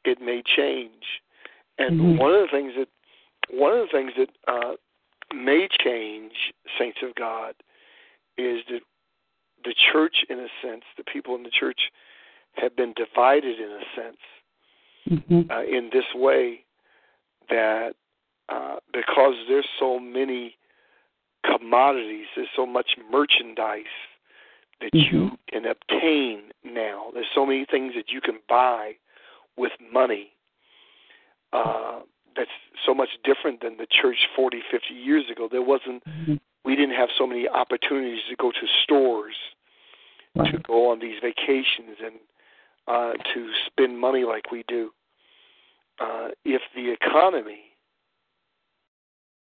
it may change, and mm-hmm. one of the things that one of the things that uh, may change, saints of God, is that the church, in a sense, the people in the church have been divided in a sense mm-hmm. uh, in this way that uh, because there's so many commodities, there's so much merchandise that mm-hmm. you can obtain now. There's so many things that you can buy with money. Uh, that's so much different than the church 40, 50 years ago. There wasn't, mm-hmm. we didn't have so many opportunities to go to stores, right. to go on these vacations, and uh, to spend money like we do. Uh, if the economy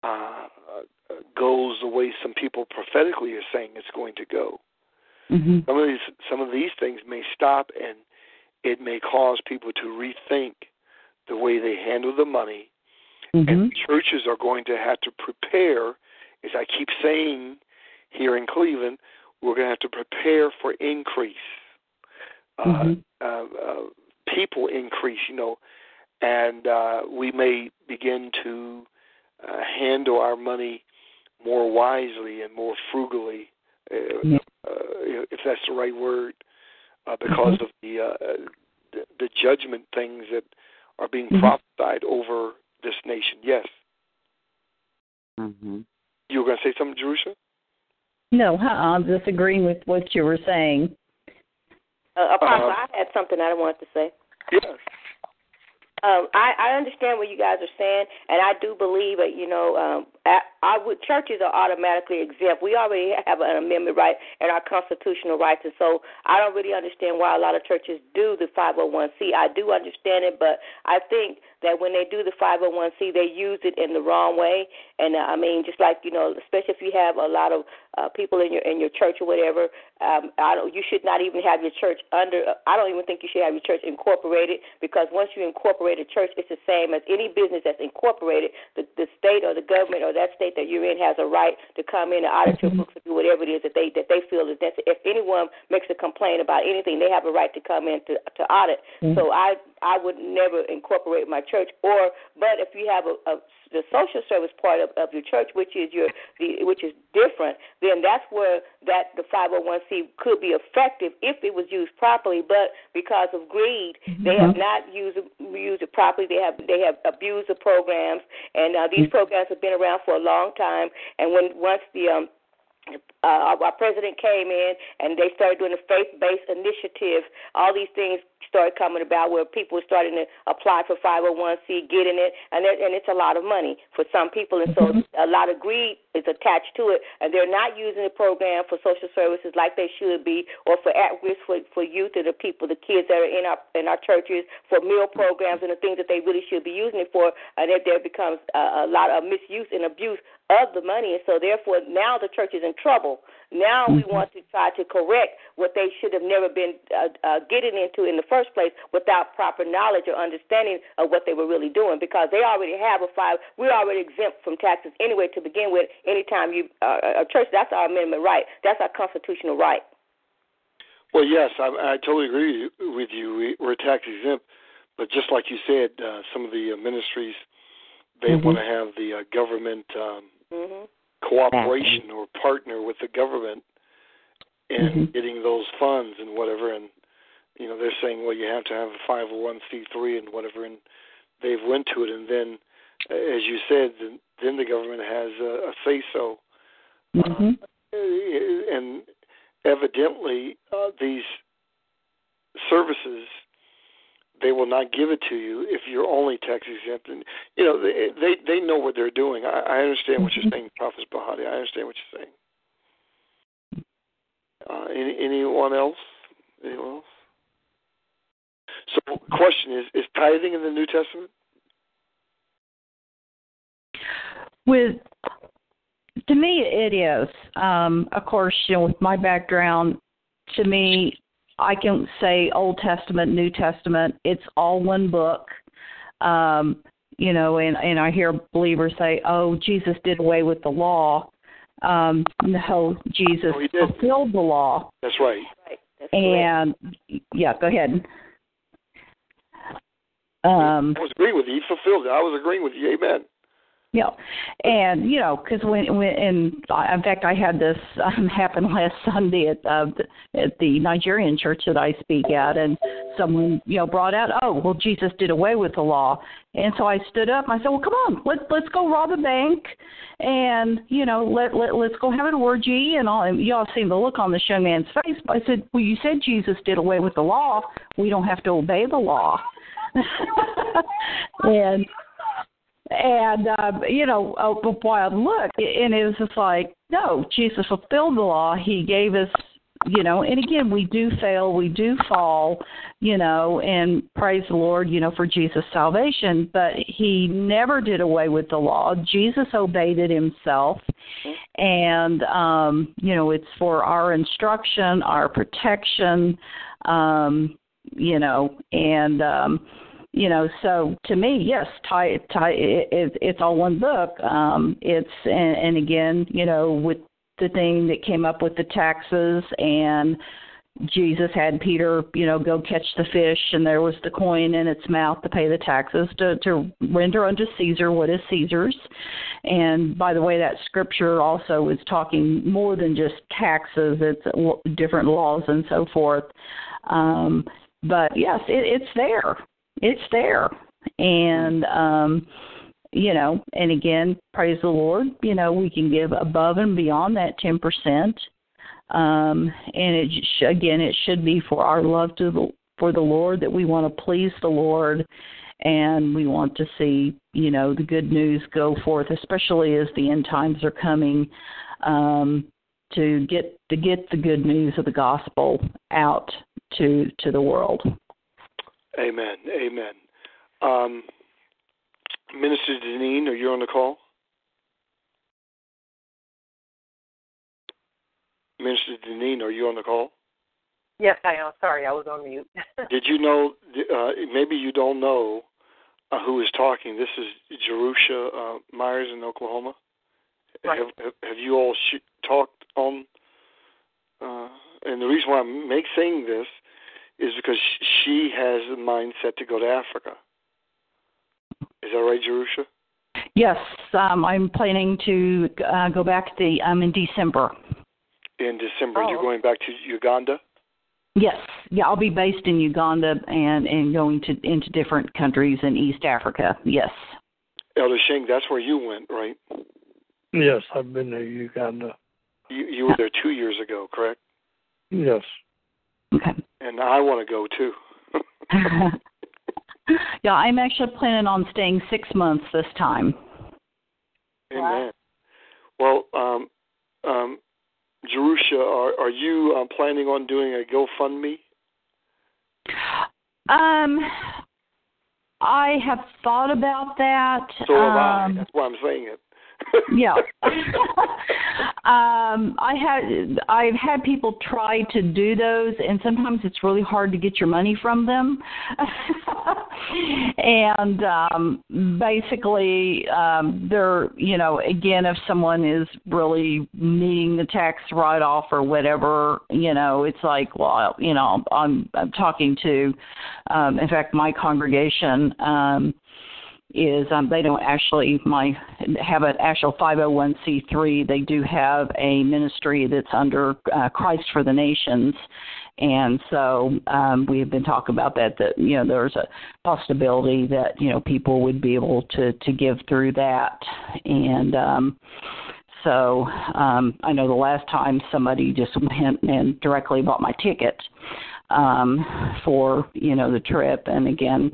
uh, goes the way some people prophetically are saying it's going to go, mm-hmm. some of these some of these things may stop, and it may cause people to rethink the way they handle the money. Mm-hmm. And churches are going to have to prepare, as I keep saying here in Cleveland, we're going to have to prepare for increase. Mm-hmm. Uh, uh, uh, people increase, you know, and uh, we may begin to uh, handle our money more wisely and more frugally, uh, yeah. uh, if that's the right word, uh, because mm-hmm. of the, uh, the the judgment things that are being mm-hmm. prophesied over this nation. Yes. Mm-hmm. You were going to say something, Jerusha? No, I'm disagreeing with what you were saying. Uh, Apostle, Uh-huh. I had something I wanted to say. Yes. Um, I, I understand what you guys are saying, and I do believe that you know, um, I, would churches are automatically exempt. We already have an amendment right and our constitutional rights, and so I don't really understand why a lot of churches do the 501c. I do understand it, but I think that when they do the 501c, they use it in the wrong way. And uh, I mean, just like you know, especially if you have a lot of uh, people in your in your church or whatever, um, I don't. You should not even have your church under. I don't even think you should have your church incorporated because once you incorporate a church, it's the same as any business that's incorporated. The the state or the government or that state that you're in has a right to come in and audit your books or do whatever it is that they that they feel is necessary. If anyone makes a complaint about anything, they have a right to come in to to audit. Mm-hmm. So I I would never incorporate my church or but if you have a, a the social service part of, of your church, which is your the which is different, then that's where that the 501c could be effective if it was used properly. But because of greed, mm-hmm. they have not used used it properly. They have they have abused the programs, and uh, these mm-hmm. programs have been around for a long time. And when once the um, uh, our president came in and they started doing a faith-based initiative. All these things started coming about where people are starting to apply for 501c, getting it, and it, and it's a lot of money for some people, and so mm-hmm. a lot of greed is attached to it, and they're not using the program for social services like they should be, or for at-risk for, for youth and the people, the kids that are in our in our churches, for meal programs and the things that they really should be using it for, and if there becomes a, a lot of misuse and abuse of the money, and so therefore now the church is in trouble. Now we Mhm. want to try to correct what they should have never been uh, uh, getting into in the first place without proper knowledge or understanding of what they were really doing because they already have a five. We're already exempt from taxes anyway to begin with. Anytime you uh, a church, that's our amendment right. That's our constitutional right. Well, yes, I, I totally agree with you. We, we're tax exempt, but just like you said, uh, some of the uh, ministries they Mhm. want to have the uh, government um, hmm cooperation or partner with the government in Mhm. getting those funds and whatever. And you know, they're saying, well, you have to have a 501c3 and whatever, and they've went to it, and then, uh, as you said, then, then the government has a, a say so. Mm-hmm. Uh, and evidently, uh, these services they will not give it to you if you're only tax exempt. And you know they they, they know what they're doing. I, I understand what you're Mhm. saying, Prophet Bahati. I understand what you're saying. Uh, any, anyone else? Anyone else? So, question is: Is tithing in the New Testament? with to me it is um of course you know with my background to me i can say old testament new testament it's all one book um you know and and i hear believers say oh jesus did away with the law um no jesus No, fulfilled the law That's right. Right. That's correct. and yeah go ahead um I was agreeing with you. He fulfilled it. I was agreeing with you. Amen. Yeah, and you know, because when when in fact, I had this um, happen last Sunday at uh, at the Nigerian church that I speak at, and someone you know brought out, oh, well, Jesus did away with the law, and so I stood up and I said, well, come on, let's let's go rob a bank, and you know, let let let's go have an orgy, and all. And y'all seen the look on this young man's face. I said, well, you said Jesus did away with the law. We don't have to obey the law, and and uh, you know a, a wild look. And it was just like no jesus fulfilled the law. He gave us you know and again we do fail we do fall you know and praise the lord you know for jesus salvation. But he never did away with the law. Jesus obeyed it himself. And um you know it's for our instruction our protection um you know and um you know so to me yes tie tie it, it, it's all one book um it's and, and again you know with the thing that came up with the taxes and Jesus had Peter, you know, go catch the fish, and there was the coin in its mouth to pay the taxes to to render unto Caesar what is Caesar's. And by the way, that scripture also is talking more than just taxes; it's different laws and so forth. Um, but yes, it, it's there it's there. And um you know and again praise the lord you know we can give above and beyond that 10% um and it sh- again it should be for our love to the for the lord that we want to please the lord. And we want to see you know the good news go forth especially as the end times are coming um to get to get the good news of the gospel out to to the world Amen. Amen. Um, Minister Deneen, are you on the call? Minister Deneen, are you on the call? Yes, I am. Sorry, I was on mute. Did you know? Uh, maybe you don't know uh, who is talking. This is Jerusha uh, Myers in Oklahoma. Right. Have, have, have you all sh- talked on? Uh, and the reason why I'm make saying this is because she has a mindset to go to Africa. Is that right, Jerusha? Yes, um, I'm planning to uh, go back the um, in December. In December, Oh. you're going back to Uganda. Yes, yeah, I'll be based in Uganda and and going to into different countries in East Africa. Yes. Elder Shing, that's where you went, right? Yes, I've been to Uganda. You you were there two years ago, correct? Yes. Okay. And I want to go too. yeah, I'm actually planning on staying six months this time. Amen. Well, um, um, Jerusha, are are you uh, planning on doing a GoFundMe? Um, I have thought about that. So have I. um, That's why I'm saying it. Yeah. um, I had I've had people try to do those, and sometimes it's really hard to get your money from them. and um, basically, um, they're you know again, if someone is really needing the tax write off or whatever, you know, it's like well, you know, I'm I'm talking to, um, in fact, my congregation. Um, is um, they don't actually my have an actual 501c3. They do have a ministry that's under uh, Christ for the Nations, and so um, we have been talking about that. That you know there's a possibility that you know people would be able to to give through that, and um, so um, I know the last time somebody just went and directly bought my ticket. um, for you know the trip, and again,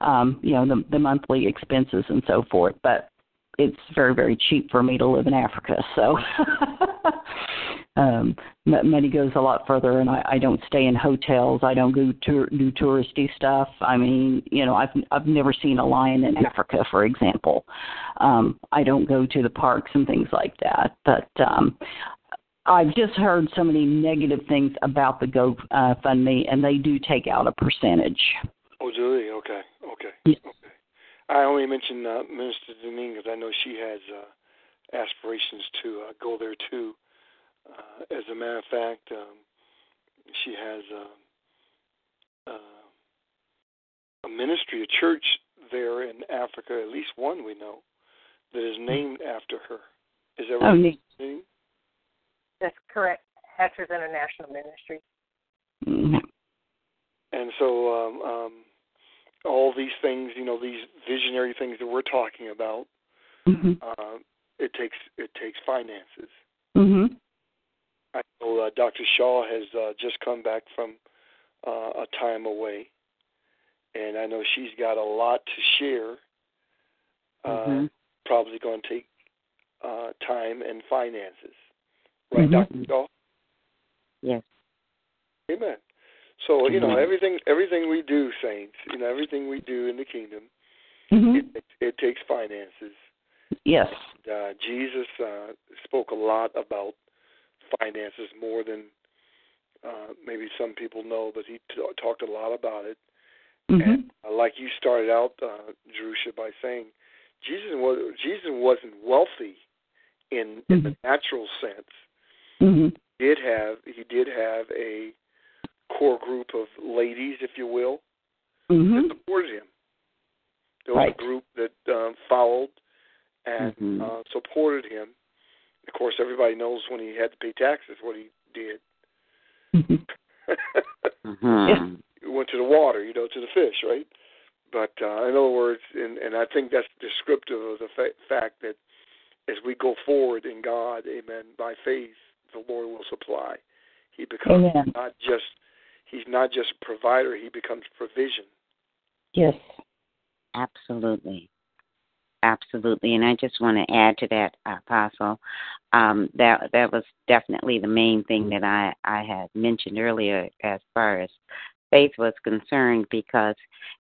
um, you know the the monthly expenses and so forth. But it's very very cheap for me to live in Africa, so um money goes a lot further and I, I don't stay in hotels i don't go to do touristy stuff i mean you know i've i've never seen a lion in africa for example um i don't go to the parks and things like that but um i've just heard so many negative things about the go uh, and they do take out a percentage oh do they okay okay yes. okay i only mentioned uh, minister deneen because i know she has uh aspirations to uh, go there too uh, as a matter of fact, um, she has uh, uh, a ministry, a church there in Africa, at least one we know, that is named after her. Is that right? Oh, That's correct. Hatcher's International Ministry. Mm-hmm. And so, um, um, all these things, you know, these visionary things that we're talking about, mm-hmm. uh, it takes it takes finances. Mm-hmm. I know uh, Dr. Shaw has uh, just come back from uh, a time away, and I know she's got a lot to share. Uh, mm-hmm. Probably going to take uh, time and finances, right, mm-hmm. Dr. Shaw? Yes. Amen. So you know everything everything we do, saints. You know everything we do in the kingdom. Mm-hmm. It, it takes finances. Yes. Uh, Jesus uh, spoke a lot about finances more than uh, maybe some people know, but he t- talked a lot about it. Mm-hmm. And uh, like you started out, uh, Jerusha, by saying Jesus was Jesus wasn't wealthy in mm-hmm. in the natural sense. Mm-hmm. He did have he did have a core group of ladies, if you will, mm-hmm. that supported him. There was right. a group that um, followed and mm-hmm. uh, supported him of course, everybody knows when he had to pay taxes what he did. mm-hmm. He went to the water, you know, to the fish, right? But uh, in other words, and, and I think that's descriptive of the fa- fact that as we go forward in God, amen, by faith, the Lord will supply. He becomes amen. not just he's not just a provider, he becomes provision. Yes. Absolutely. Absolutely, and I just want to add to that, Apostle. Um, that that was definitely the main thing that I I had mentioned earlier, as far as faith was concerned, because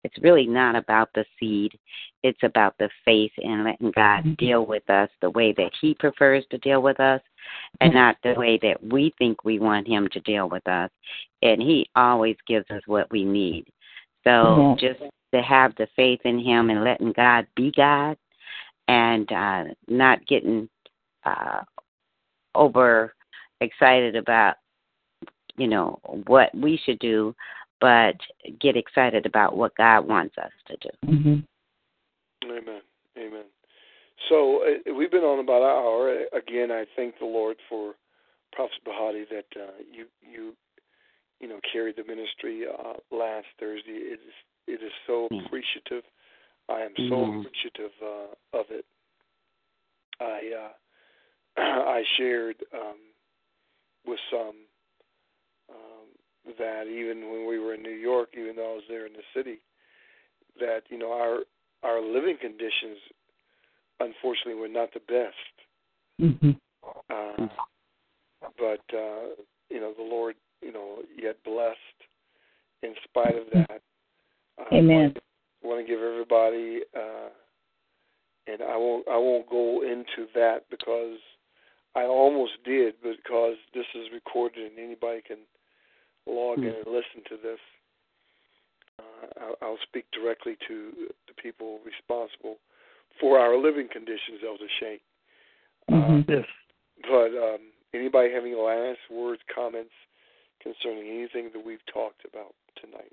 it's really not about the seed; it's about the faith and letting God mm-hmm. deal with us the way that He prefers to deal with us, and not the way that we think we want Him to deal with us. And He always gives us what we need. So mm-hmm. just to have the faith in Him and letting God be God and uh, not getting uh, over excited about you know what we should do, but get excited about what God wants us to do. Mm-hmm. Amen. Amen. So uh, we've been on about an hour. Again, I thank the Lord for Prophet Bahati that uh, you you you know carried the ministry uh, last Thursday. It is it is so appreciative I am so mm-hmm. appreciative uh, of it. I uh, I shared um, with some um, that even when we were in New York, even though I was there in the city, that you know our our living conditions, unfortunately, were not the best. Mm-hmm. Uh, but uh, you know the Lord, you know, yet blessed in spite of that. Uh, Amen want to give everybody, uh, and I won't I won't go into that because I almost did, because this is recorded and anybody can log in and listen to this. Uh, I'll, I'll speak directly to the people responsible for our living conditions, Elder Shank. Mm-hmm. Uh, yes. But um, anybody having last words, comments concerning anything that we've talked about tonight?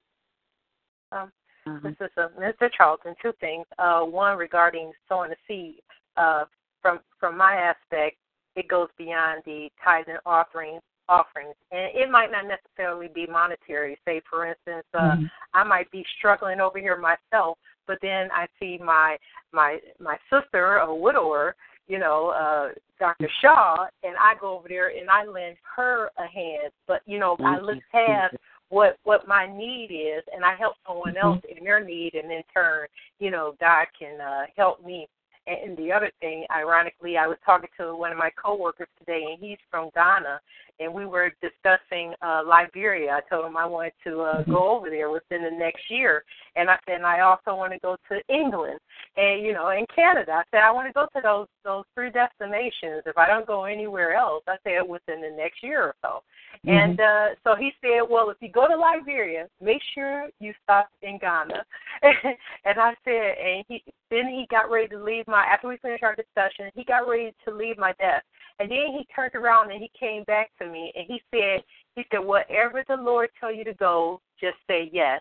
Um, Mm-hmm. This is uh, Mr. Charlton. Two things. Uh, one regarding sowing a seed. Uh, from from my aspect, it goes beyond the tithes and offerings. Offerings, and it might not necessarily be monetary. Say, for instance, uh, mm-hmm. I might be struggling over here myself, but then I see my my my sister, a widower, you know, uh, Dr. Shaw, and I go over there and I lend her a hand. But you know, Thank I look you. past what what my need is, and I help someone mm-hmm. else in their need, and in turn, you know, God can uh, help me. And the other thing, ironically, I was talking to one of my coworkers today, and he's from Ghana, and we were discussing uh, Liberia. I told him I wanted to uh, mm-hmm. go over there within the next year, and I said, and I also want to go to England, and you know, in Canada. I said I want to go to those those three destinations. If I don't go anywhere else, I said within the next year or so. Mm-hmm. And uh, so he said, well, if you go to Liberia, make sure you stop in Ghana. and I said, and he then he got ready to leave my after we finished our discussion, he got ready to leave my desk. And then he turned around and he came back to me and he said, he said, whatever the Lord tell you to go, just say yes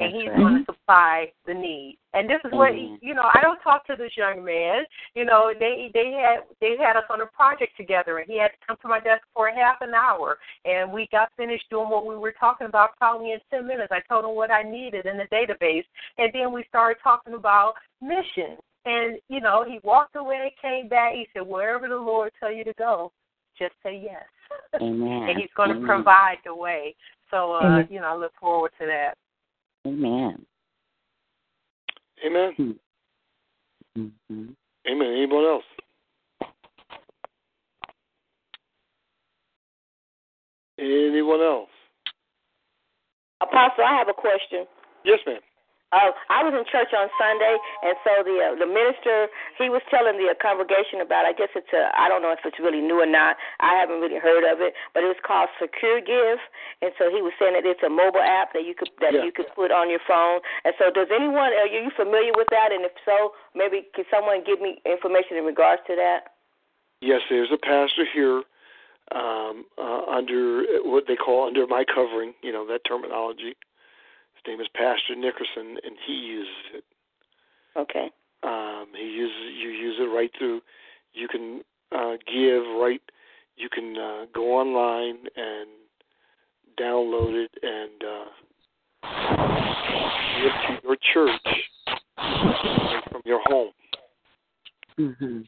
and he's right. going to supply the need. And this is what mm-hmm. you know. I don't talk to this young man. You know, they they had they had us on a project together, and he had to come to my desk for a half an hour, and we got finished doing what we were talking about probably in ten minutes. I told him what I needed in the database, and then we started talking about mission. And you know, he walked away, came back. He said, "Wherever the Lord tell you to go, just say yes." Amen. and He's going Amen. to provide the way. So, uh, you know, I look forward to that. Amen. Amen. Mm-hmm. Amen. Anyone else? Anyone else? Apostle, I have a question. Yes, ma'am. Uh, I was in church on Sunday, and so the uh, the minister he was telling the uh, congregation about. I guess it's a I don't know if it's really new or not. I haven't really heard of it, but it was called SecureGive, and so he was saying that it's a mobile app that you could that yeah. you could put on your phone. And so, does anyone are you familiar with that? And if so, maybe can someone give me information in regards to that? Yes, there's a pastor here um, uh, under what they call under my covering. You know that terminology name is Pastor Nickerson, and he uses it. Okay. Um, he uses you use it right through. You can uh, give right. You can uh, go online and download it and uh, give to your church from your home. Mm-hmm.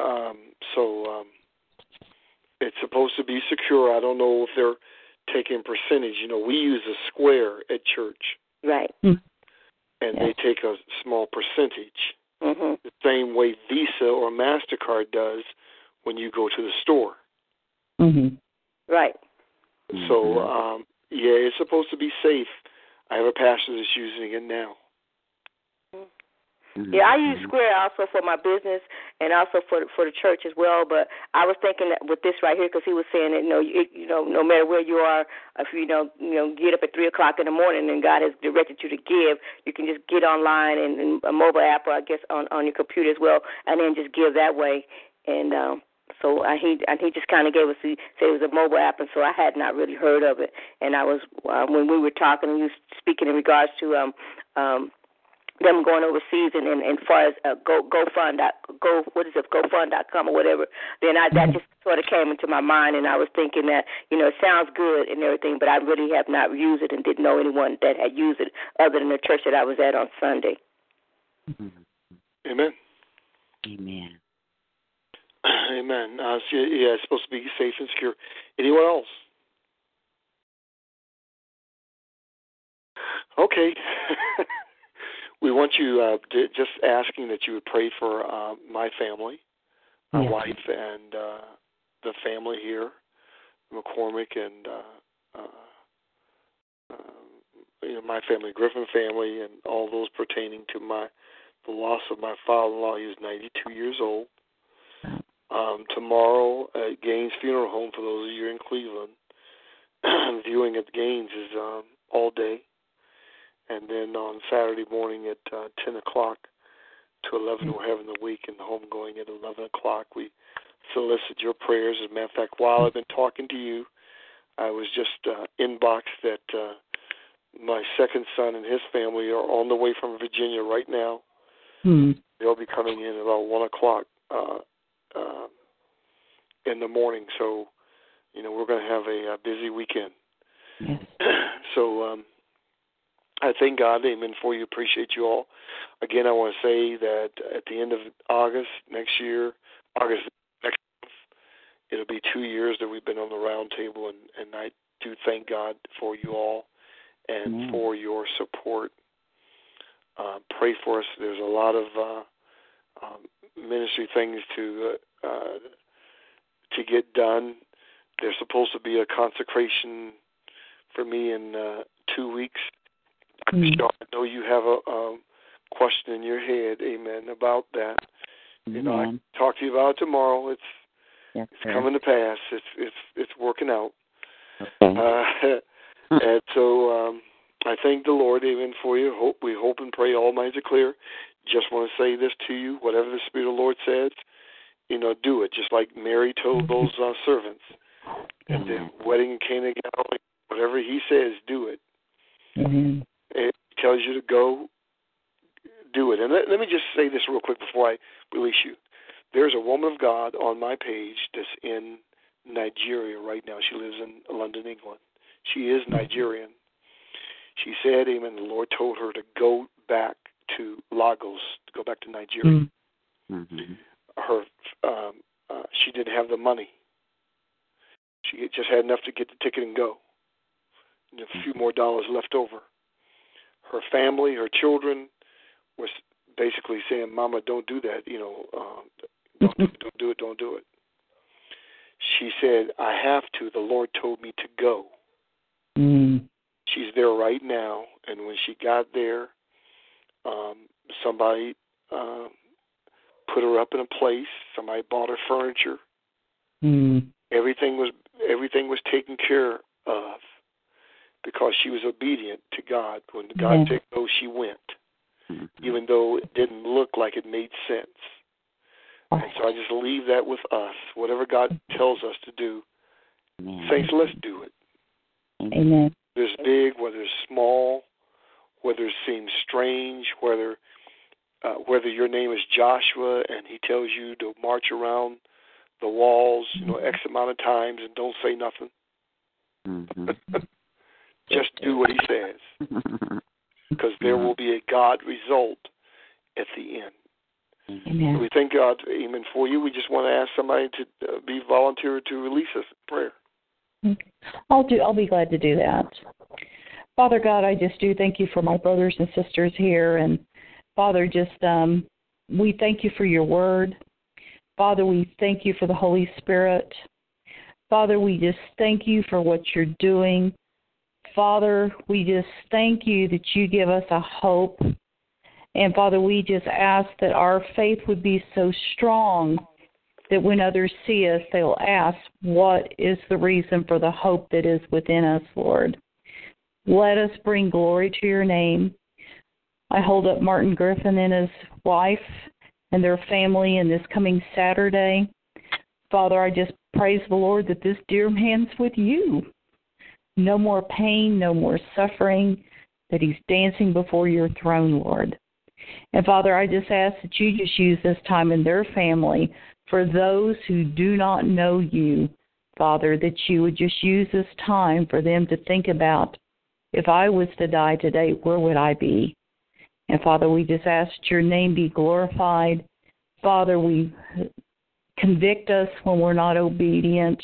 Um, so um, it's supposed to be secure. I don't know if they're taking percentage. You know, we use a square at church. Right. Mm-hmm. And yeah. they take a small percentage. Mm-hmm. The same way Visa or MasterCard does when you go to the store. Mm-hmm. Right. So, um, yeah, it's supposed to be safe. I have a pastor that's using it now. Mm-hmm. Yeah, I use Square also for my business and also for for the church as well. But I was thinking that with this right here, because he was saying that you know, it, you know, no matter where you are, if you know, you know, get up at three o'clock in the morning and God has directed you to give, you can just get online and, and a mobile app, or I guess on on your computer as well, and then just give that way. And um, so I, he and he just kind of gave us the say it was a mobile app, and so I had not really heard of it. And I was uh, when we were talking, you speaking in regards to um um them going overseas and and, and far as uh, go GoFund dot go what is it GoFund dot com or whatever, then I that just sort of came into my mind and I was thinking that you know it sounds good and everything, but I really have not used it and didn't know anyone that had used it other than the church that I was at on Sunday. Amen. Amen. Amen. Uh, so yeah, it's supposed to be safe and secure. Anyone else? Okay. we want you uh, to, just asking that you would pray for uh, my family, my yes. wife, and uh, the family here, McCormick, and uh, uh, uh, you know my family, Griffin family, and all those pertaining to my the loss of my father-in-law. He was 92 years old. Um, tomorrow at Gaines Funeral Home, for those of you in Cleveland, viewing at Gaines is um, all day and then on Saturday morning at uh, 10 o'clock to 11, we're having the week and the home going at 11 o'clock. We solicit your prayers. As a matter of fact, while I've been talking to you, I was just uh, inboxed that uh, my second son and his family are on the way from Virginia right now. Hmm. They'll be coming in about 1 o'clock uh, uh, in the morning. So, you know, we're going to have a, a busy weekend. Yes. so, um, I thank God, amen, for you. Appreciate you all. Again, I want to say that at the end of August next year, August next month, it'll be two years that we've been on the round table, and, and I do thank God for you all and Amen. for your support. Uh, pray for us. There's a lot of uh, um, ministry things to uh, uh, to get done. There's supposed to be a consecration for me in uh, two weeks. Mm. Sean, I know you have a um, question in your head, Amen, about that. You know, I can talk to you about it tomorrow. It's Yes, it's sir. coming to pass. It's it's it's working out. Okay. Uh, and so um, I thank the Lord, Amen, for you. Hope we hope and pray all minds are clear. Just want to say this to you: whatever the Spirit of the Lord says, you know, do it. Just like Mary told those uh, servants at the wedding in Cana Galilee. Whatever He says, do it. Amen. It tells you to go, do it. And let, let me just say this real quick before I release you. There's a woman of God on my page that's in Nigeria right now. She lives in London, England. She is Nigerian. She said, Amen, the Lord told her to go back to Lagos, to go back to Nigeria. Mm. Mhm. Her, um, uh, she didn't have the money. She just had enough to get the ticket and go. And a few more dollars left over. Her family, her children, was basically saying, "Mama, don't do that. You know, um, don't don't do it. Don't do it." She said, "I have to. The Lord told me to go." Mm. She's there right now, and when she got there, um, somebody uh, put her up in a place. Somebody bought her furniture. Mm. Everything was everything was taken care of because she was obedient to God. When God Yeah. said go, she went, Mhm. even though it didn't look like it made sense. And so I just leave that with us. Whatever God tells us to do, Amen. saints, let's do it. Amen. Whether it's big, whether it's small, whether it seems strange, whether uh, whether your name is Joshua and he tells you to march around the walls, you know, X amount of times and don't say nothing. Mhm. Just do what he says, because there will be a God result at the end. Amen. We thank God, Amen, for you. We just want to ask somebody to uh, be volunteer to release us in prayer. I'll do. I'll be glad to do that. Father God, I just do thank you for my brothers and sisters here, and Father, just um, we thank you for your word. Father, we thank you for the Holy Spirit. Father, we just thank you for what you're doing. Father, we just thank you that you give us a hope. And Father, we just ask that our faith would be so strong that when others see us, they'll ask, What is the reason for the hope that is within us, Lord? Let us bring glory to your name. I hold up Martin Griffin and his wife and their family in this coming Saturday. Father, I just praise the Lord that this dear man's with you. No more pain, no more suffering, that he's dancing before your throne, Lord. And Father, I just ask that you just use this time in their family for those who do not know you, Father, that you would just use this time for them to think about if I was to die today, where would I be? And Father, we just ask that your name be glorified. Father, we convict us when we're not obedient.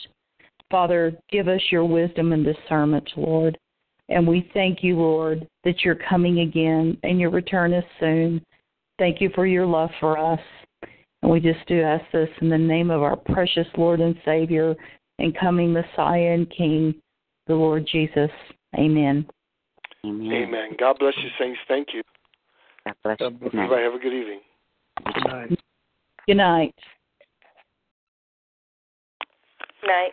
Father, give us your wisdom and discernment, Lord. And we thank you, Lord, that you're coming again and your return is soon. Thank you for your love for us. And we just do ask this in the name of our precious Lord and Savior and coming Messiah and King, the Lord Jesus. Amen. Amen. Amen. God bless you, saints. Thank you. God bless uh, you. Good night. Everybody have a good evening. Good night. Good night. Night.